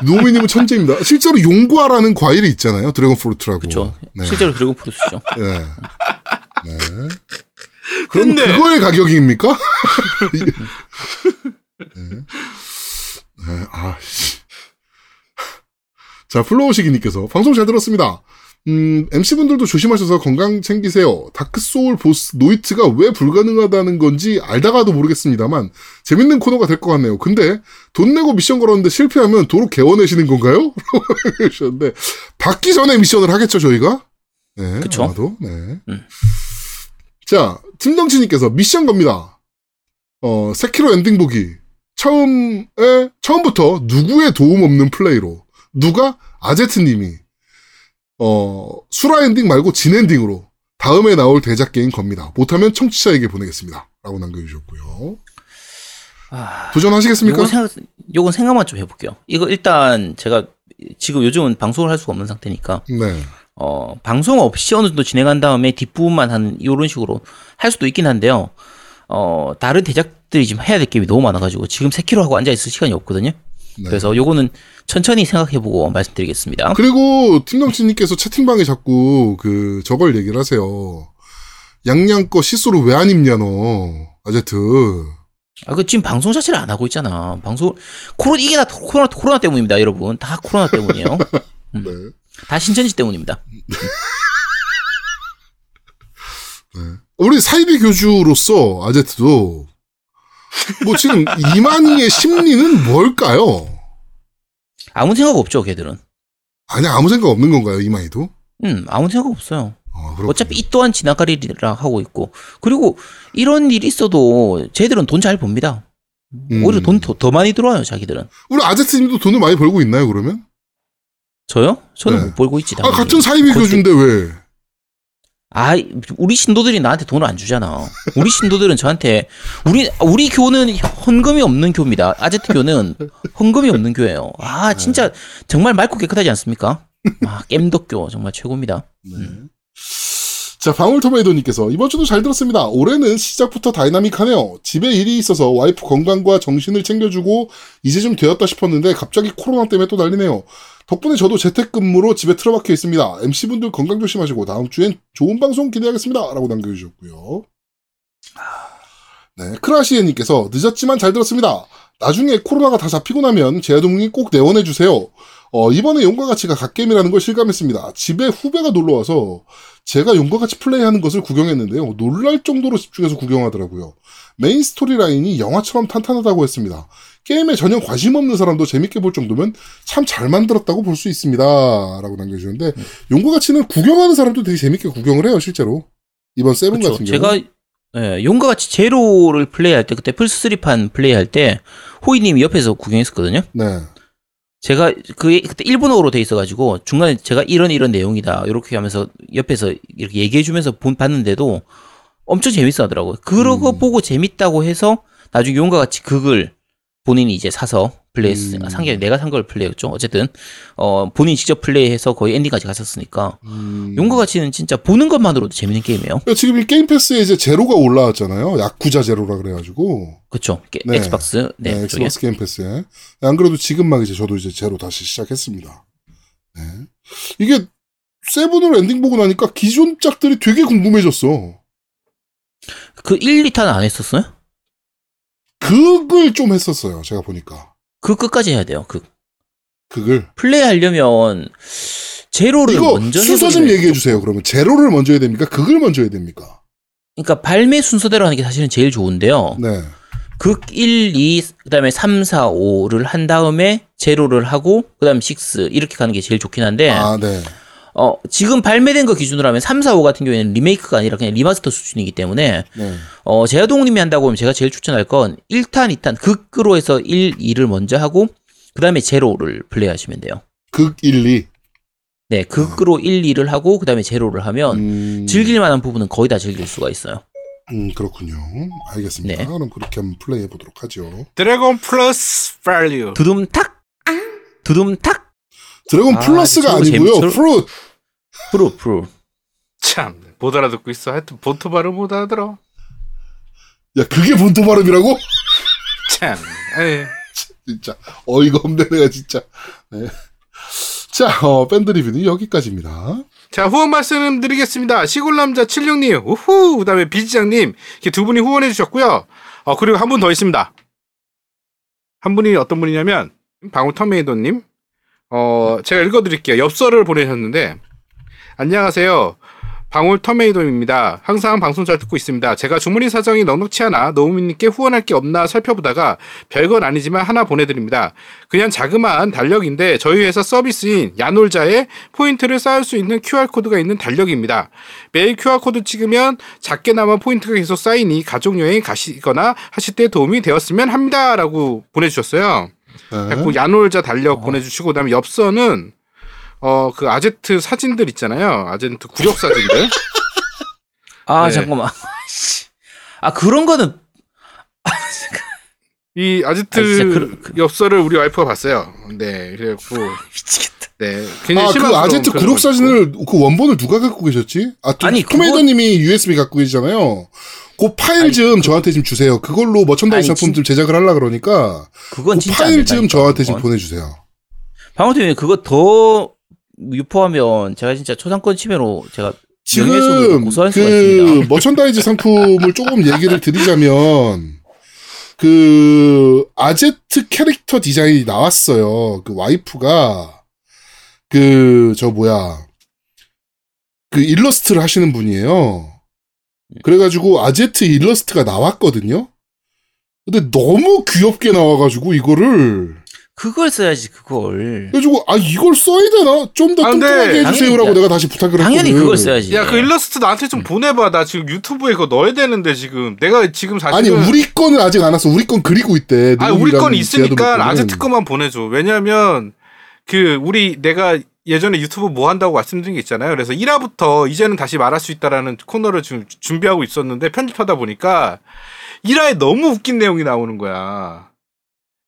노미님은 천재입니다. 실제로 용과라는 과일이 있잖아요. dragon fruit라고. 그렇죠. 네. 실제로 dragon fruit죠. 네. 네. 그럼 근데- 그거의 가격입니까? 네. 네. 아, 씨. 자, 플로우시기님께서 방송 잘 들었습니다. 음, MC분들도 조심하셔서 건강 챙기세요. 다크소울 보스 no hit가 왜 불가능하다는 건지 알다가도 모르겠습니다만, 재밌는 코너가 될 것 같네요. 근데, 돈 내고 미션 걸었는데 실패하면 도로 게워내시는 건가요? 그러셨는데, 받기 전에 미션을 하겠죠, 저희가? 네. 그쵸. 아마도. 네. 음. 자, 팀덩치님께서 미션 겁니다. 어, 세키로 엔딩 보기. 처음에, 처음부터 누구의 도움 없는 플레이로. 누가? 아제트님이. 어, 수라 엔딩 말고 진 엔딩으로. 다음에 나올 대작 게임 겁니다. 못하면 청취자에게 보내겠습니다. 라고 남겨주셨고요. 아, 도전하시겠습니까? 요건 생각, 요건 생각만 좀 해볼게요. 이거 일단 제가 지금 요즘은 방송을 할 수가 없는 상태니까 네. 어, 방송 없이 어느 정도 진행한 다음에 뒷부분만 하는 이런 식으로 할 수도 있긴 한데요. 어, 다른 대작들이 지금 해야 될 게임이 너무 많아가지고 지금 3kg 하고 앉아있을 시간이 없거든요. 네. 그래서 요거는 천천히 생각해보고 말씀드리겠습니다. 그리고 팀덩치님께서 채팅방에 자꾸 그 저걸 얘기를 하세요. 양양 거 시소를 왜 안 입냐 너 아제트. 아, 그 지금 방송 자체를 안 하고 있잖아. 방송, 코로나, 이게 다 코로나, 코로나 때문입니다, 여러분. 다 코로나 때문이에요. 네. 다 신천지 때문입니다. 네. 우리 사이비 교주로서 아제트도 뭐 지금 이만희의 심리는 뭘까요? 아무 생각 없죠, 걔들은. 아니 아무 생각 없는 건가요 이만희도? 음, 아무 생각 없어요. 아, 그렇군요. 어차피 이 또한 지나가리라 하고 있고. 그리고 이런 일이 있어도 쟤들은 돈 잘 봅니다. 음. 오히려 돈 더 많이 들어와요, 자기들은. 우리 아제트님도 돈을 많이 벌고 있나요 그러면? 저요? 저는 네. 못 벌고 있지. 아 당연히. 같은 사이비 교주인데 왜? 아, 우리 신도들이 나한테 돈을 안 주잖아. 우리 신도들은 저한테 우리 우리 교는 헌금이 없는 교입니다. 아제트 교는 헌금이 없는 교예요. 아, 진짜 정말 맑고 깨끗하지 않습니까? 아, 겜덕교 정말 최고입니다. 네. 자, 방울토마이도님께서 이번 주도 잘 들었습니다. 올해는 시작부터 다이나믹하네요. 집에 일이 있어서 와이프 건강과 정신을 챙겨주고 이제 좀 되었다 싶었는데 갑자기 코로나 때문에 또 난리네요. 덕분에 저도 재택근무로 집에 틀어박혀 있습니다. MC분들 건강 조심하시고 다음 주엔 좋은 방송 기대하겠습니다. 라고 남겨주셨고요. 네, 크라시에님께서 늦었지만 잘 들었습니다. 나중에 코로나가 다 잡히고 나면 제 아동이 꼭 내원해주세요. 어, 이번에 용과 같이가 갓게임이라는 걸 실감했습니다. 집에 후배가 놀러 와서 제가 용과 같이 플레이하는 것을 구경했는데요. 놀랄 정도로 집중해서 구경하더라고요. 메인 스토리 라인이 영화처럼 탄탄하다고 했습니다. 게임에 전혀 관심 없는 사람도 재밌게 볼 정도면 참 잘 만들었다고 볼 수 있습니다. 라고 남겨주셨는데, 용과 같이는 구경하는 사람도 되게 재밌게 구경을 해요, 실제로. 이번 세븐 그렇죠. 같은 경우. 제가 예, 용과 같이 제로를 플레이할 때 그때 플스3판 플레이할 때 호이님이 옆에서 구경했었거든요. 네. 제가 그 그때 일본어로 돼 있어가지고 중간에 제가 이런 이런 내용이다 이렇게 하면서 옆에서 이렇게 얘기해주면서 본 봤는데도 엄청 재밌어하더라고요. 그러고 음. 보고 재밌다고 해서 나중에 용과 같이 극을 본인이 이제 사서 플레이했으니까 음. 산 게 내가 산 걸 플레이했죠. 어쨌든 어 본인이 직접 플레이해서 거의 엔딩까지 갔었으니까 음. 용과 같이는 진짜 보는 것만으로도 재밌는 게임이에요. 그러니까 지금 이 게임 패스에 이제 제로가 올라왔잖아요. 야쿠자 제로라 그래가지고. 그렇죠. 네. 엑스박스 네, 네. 엑스박스 게임 패스에. 안 그래도 지금 막 이제 저도 이제 제로 다시 시작했습니다. 네. 이게 세븐으로 엔딩 보고 나니까 기존 작들이 되게 궁금해졌어. 그 1, 2탄 안 했었어요? 극을 좀 했었어요. 제가 보니까. 그 끝까지 해야 돼요. 그 극을. 플레이 하려면 제로를 이거 먼저 순서 좀 얘기해 주세요. 그러면 제로를 먼저 해야 됩니까? 극을 먼저 해야 됩니까? 그러니까 발매 순서대로 하는 게 사실은 제일 좋은데요. 네. 극 1, 2, 그다음에 3, 4, 5를 한 다음에 제로를 하고 그다음에 6 이렇게 가는 게 제일 좋긴 한데 아, 네. 어, 지금 발매된 거 기준으로 하면 3, 4, 5 같은 경우에는 리메이크가 아니라 그냥 remaster 수준이기 때문에 네. 어, 제아동님이 한다고 하면 제가 제일 추천할 건 1탄, 2탄 극으로 해서 1, 2를 먼저 하고 그다음에 제로를 플레이하시면 돼요. 극 1, 2. 네, 극으로 1, 2를 하고 그다음에 제로를 하면 음, 즐길 만한 부분은 거의 다 즐길 수가 있어요. 음, 그렇군요. 알겠습니다. 네. 그럼 그렇게 한번 플레이해 보도록 하죠. dragon plus value. 두둠탁 두둠탁 드래곤 아, 플러스가 아니고요. 재밌- 프루 프로 프로 참, 못 알아듣고 있어. 하여튼 본토 발음 못 알아들어. 야, 그게 본토 발음이라고? 참, 에이. 진짜 어이가 없네 내가 진짜. 네. 자, 어, 밴드 리뷰는 여기까지입니다. 자, 후원 말씀드리겠습니다. 시골남자 76님, 우후! 그 다음에 비지장님, 이렇게 두 분이 후원해 주셨고요. 어, 그리고 한 분 더 있습니다. 한 분이 어떤 분이냐면, 방울 터메이도님. 어, 제가 읽어드릴게요. 엽서를 보내셨는데, 안녕하세요. 방울 터메이도입니다. 항상 방송 잘 듣고 있습니다. 제가 주머니 사정이 넉넉치 않아 노우미님께 후원할 게 없나 살펴보다가 별건 아니지만 하나 보내드립니다. 그냥 자그마한 달력인데 저희 회사 서비스인 야놀자에 포인트를 쌓을 수 있는 QR코드가 있는 달력입니다. 매일 QR코드 찍으면 작게나마 포인트가 계속 쌓이니 가족여행 가시거나 하실 때 도움이 되었으면 합니다. 라고 보내주셨어요. 네. 그리고 야놀자 달력 보내주시고 그다음에 엽서는 어 그 아제트 사진들 있잖아요. 아제트 굴욕 사진들. 아 네. 잠깐만. 아 그런 거는 이 아제트 아, 그- 그- 엽서를 우리 와이프가 봤어요. 네, 그래갖고 미치겠다. 네 굉장히 아, 그 그런 굴욕 거 사진을 그 원본을 누가 갖고 계셨지? 아, 아니, 토메이더님이 USB 갖고 계시잖아요. 그 파일 아니, 좀 저한테 좀 주세요. 그걸로 merchandise 아니, 작품 좀 제작을 하려 그러니까 그건 그 진짜 파일 좀 저한테 좀좀 보내주세요. 방울팀이 그거 더 유포하면 제가 진짜 초상권 침해로 제가 지금 고소할 수가 그 있습니다. merchandise 상품을 조금 얘기를 드리자면 그 아제트 캐릭터 디자인이 나왔어요. 그 와이프가 그 저 뭐야 그 일러스트를 하시는 분이에요. 그래가지고 아제트 일러스트가 나왔거든요. 근데 너무 귀엽게 나와가지고 이거를 그걸 써야지 그걸. 그래가지고 아 이걸 써야 되나 좀 더 아, 근데 뚱뚱하게 해주세요라고 당연히- 내가 다시 부탁을 했거든. 당연히 그걸 써야지. 야, 그 일러스트 나한테 좀 보내봐. 나 지금 유튜브에 그거 넣어야 되는데, 지금. 내가 지금 아니 사실은. 우리 거는 아직 안 왔어. 우리 건 그리고 있대. 아니, 우리 건 있으니까. 아제트 거만 보내줘. 왜냐면, 그, 우리, 내가 예전에 유튜브 뭐 한다고 말씀드린 게 있잖아요. 그래서 1화부터 이제는 다시 말할 수 있다라는 코너를 지금 준비하고 있었는데 편집하다 보니까 1화에 너무 웃긴 내용이 나오는 거야.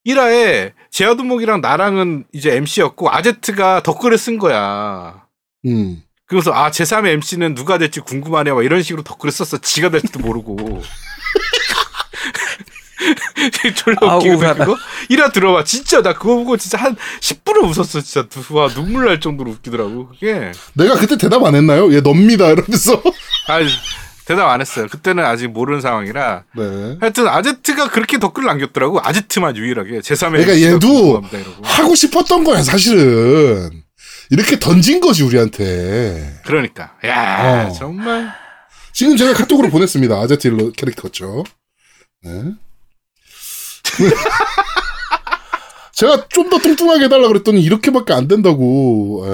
1화에 제아두목이랑 나랑은 이제 MC였고 아제트가 댓글을 쓴 거야. 음. 그래서 아 제3의 MC는 누가 될지 궁금하네 막 이런 식으로 댓글을 썼어. 지가 될지도 모르고. 졸라 아, 웃기거든. 그거. 이라 들어봐. 진짜 나 그거 보고 진짜 한 10분을 웃었어. 진짜 와 눈물 날 정도로 웃기더라고. 그게 내가 그때 대답 안 했나요? 얘 넙니다 이러면서. 아 대답 안 했어요. 그때는 아직 모르는 상황이라. 네. 하여튼 아제트가 그렇게 댓글을 남겼더라고. 아제트만 유일하게 제3의 그러니까 얘도. 하고 싶었던 거야 사실은. 이렇게 던진 거지 우리한테. 그러니까 야 어. 정말 지금 제가 카톡으로 보냈습니다. 아제트 일러 캐릭터죠. 네. 제가 좀 더 뚱뚱하게 해달라 그랬더니 이렇게밖에 안 된다고.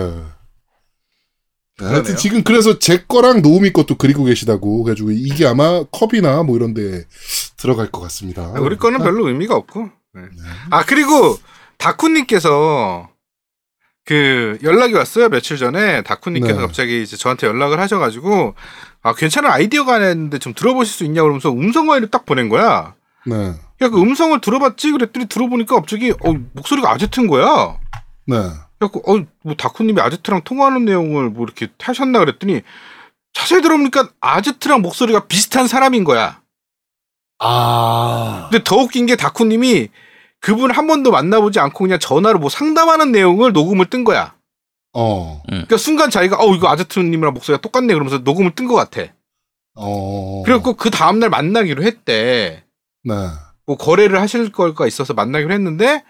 예. 네, 하여튼. 지금 그래서 제 거랑 노우미 것도 그리고 계시다고. 그래가지고 이게 아마 컵이나 뭐 이런데 들어갈 것 같습니다. 아, 우리 거는 별로 의미가 없고. 네. 아 그리고 다쿠님께서 그 연락이 왔어요 며칠 전에 다쿠님께서 네. 갑자기 이제 저한테 연락을 하셔가지고 아 괜찮은 아이디어가 있는데 좀 들어보실 수 있냐 그러면서 음성 파일을 딱 보낸 거야. 네. 야그 음성을 들어봤지 그랬더니 들어보니까 갑자기 어 목소리가 아제트인 거야. 네. 그래갖고 어뭐 다쿠님이 아제트랑 통화하는 내용을 뭐 이렇게 하셨나 그랬더니 자세히 들어보니까 아제트랑 목소리가 비슷한 사람인 거야. 아. 근데 더 웃긴 게 다쿠님이 그분 한 번도 만나보지 않고 그냥 전화로 뭐 상담하는 내용을 녹음을 뜬 거야. 어. 그러니까 순간 자기가 어 이거 아제트님이랑 목소리가 똑같네 그러면서 녹음을 뜬 것 같아. 어. 그래갖고 그 다음날 만나기로 했대. 네. 뭐 거래를 하실 거가 있어서 만나기로 했는데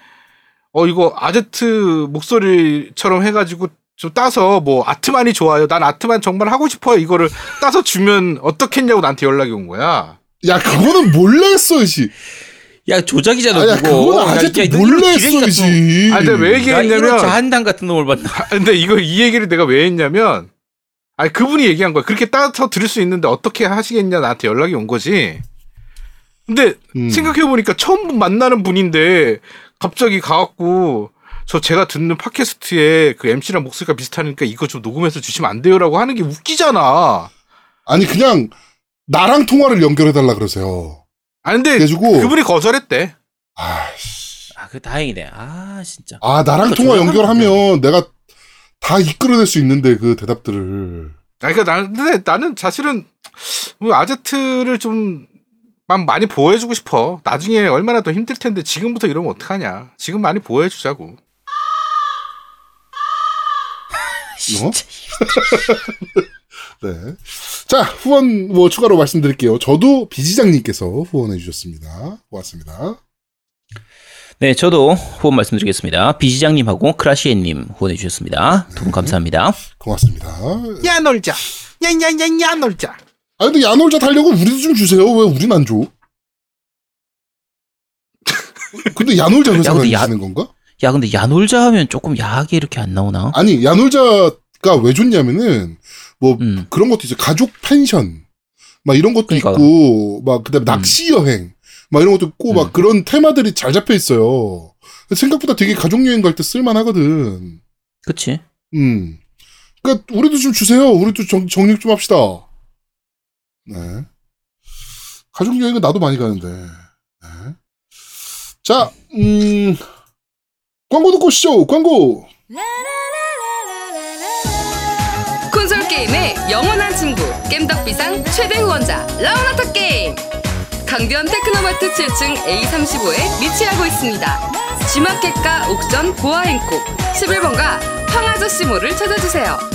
어 이거 아제트 목소리처럼 해가지고 좀 따서 뭐 아트만이 좋아요. 난 아트만 정말 하고 싶어요. 이거를 따서 주면 어떻겠냐고 나한테 연락이 온 거야. 야, 그거는 몰래 했어야지. 야 조작이잖아 아, 야, 그거. 야, 너 몰래 했어야지. 아, 근데 왜 얘기했냐면 자한당 같은 놈을 봤나. 아, 근데 이거 이 얘기를 내가 왜 했냐면 아니 그분이 얘기한 거야. 그렇게 따서 들을 수 있는데 어떻게 하시겠냐 나한테 연락이 온 거지. 근데 음. 생각해 보니까 처음 만나는 분인데 갑자기 가갖고 저 제가 듣는 팟캐스트에 그 MC랑 목소리가 비슷하니까 이거 좀 녹음해서 주시면 안 돼요라고 하는 게 웃기잖아. 아니, 그냥 나랑 통화를 연결해달라 그러세요. 아 근데 그래가지고. 그분이 거절했대. 아이씨. 아, 그 다행이네. 아, 진짜. 아, 나랑 그러니까 통화 연결하면 내가 다 이끌어낼 수 있는데, 그 대답들을. 아 그러니까 나는 근데 나는 사실은 뭐 아제트를 좀 막 많이 보호해주고 싶어. 나중에 얼마나 더 힘들 텐데 지금부터 이러면 어떡하냐. 지금 많이 보호해주자고. 어? 네. 자, 후원 뭐 추가로 말씀드릴게요. 저도 비지장님께서 후원해 주셨습니다. 고맙습니다. 네, 저도 후원 말씀드리겠습니다. 비지장님하고 크라시에님 후원해 주셨습니다. 두 분 감사합니다. 고맙습니다. 야 놀자. 야야야야 놀자. 아, 근데 야놀자 달려고 우리도 좀 주세요. 왜 우린 안 줘? 근데 야놀자 야, 회사가 야- 있는 건가? 야, 근데 야놀자 하면 조금 야하게 이렇게 안 나오나? 아니, 야놀자가 왜 좋냐면은, 뭐, 음. 그런 것도 있어요. 가족 펜션. 막 이런 것도 그러니까. 있고, 막, 그 다음에 낚시 여행. 막 이런 것도 있고, 음. 막 그런 테마들이 잘 잡혀 있어요. 생각보다 되게 가족 여행 갈 때 쓸만하거든. 그치? 음. 그니까, 우리도 좀 주세요. 우리도 정, 정립 좀 합시다. 네. 가족 여행은 나도 많이 가는데. 네. 자, 음, 광고 듣고 오시죠. 광고. 콘솔 게임의 영원한 친구 겜덕비상 최대 후원자 라운하터 게임 강변 테크노마트 7층 A35에 위치하고 있습니다. G마켓과 옥션 보아행콕 11번가 황아저씨몰을 찾아주세요.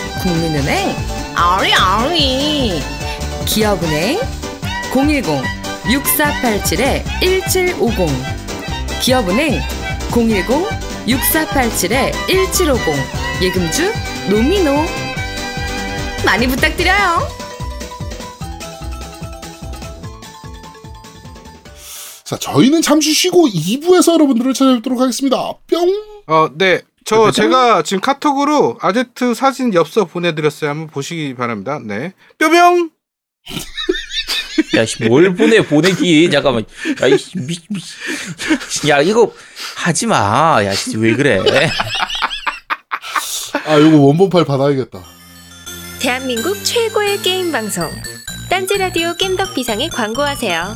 국민은행 아리 아리. 기업은행 010-6487-1750 기업은행 010-6487-1750 예금주 노미노 많이 부탁드려요. 자, 저희는 잠시 쉬고 2부에서 여러분들을 찾아뵙도록 하겠습니다. 뿅! 어, 네. 저 그죠? 제가 지금 카톡으로 아제트 사진 엽서 보내드렸어요. 한번 보시기 바랍니다. 네. 뾰병. 야, 씨, 뭘 보내, 보내기. 잠깐만. 야, 이, 미, 미, 야, 이거 하지 마. 야, 진짜 왜 그래. 아, 요거 원본 파일 받아야겠다. 대한민국 최고의 게임 방송 딴지 라디오 겜덕 비상에 광고하세요.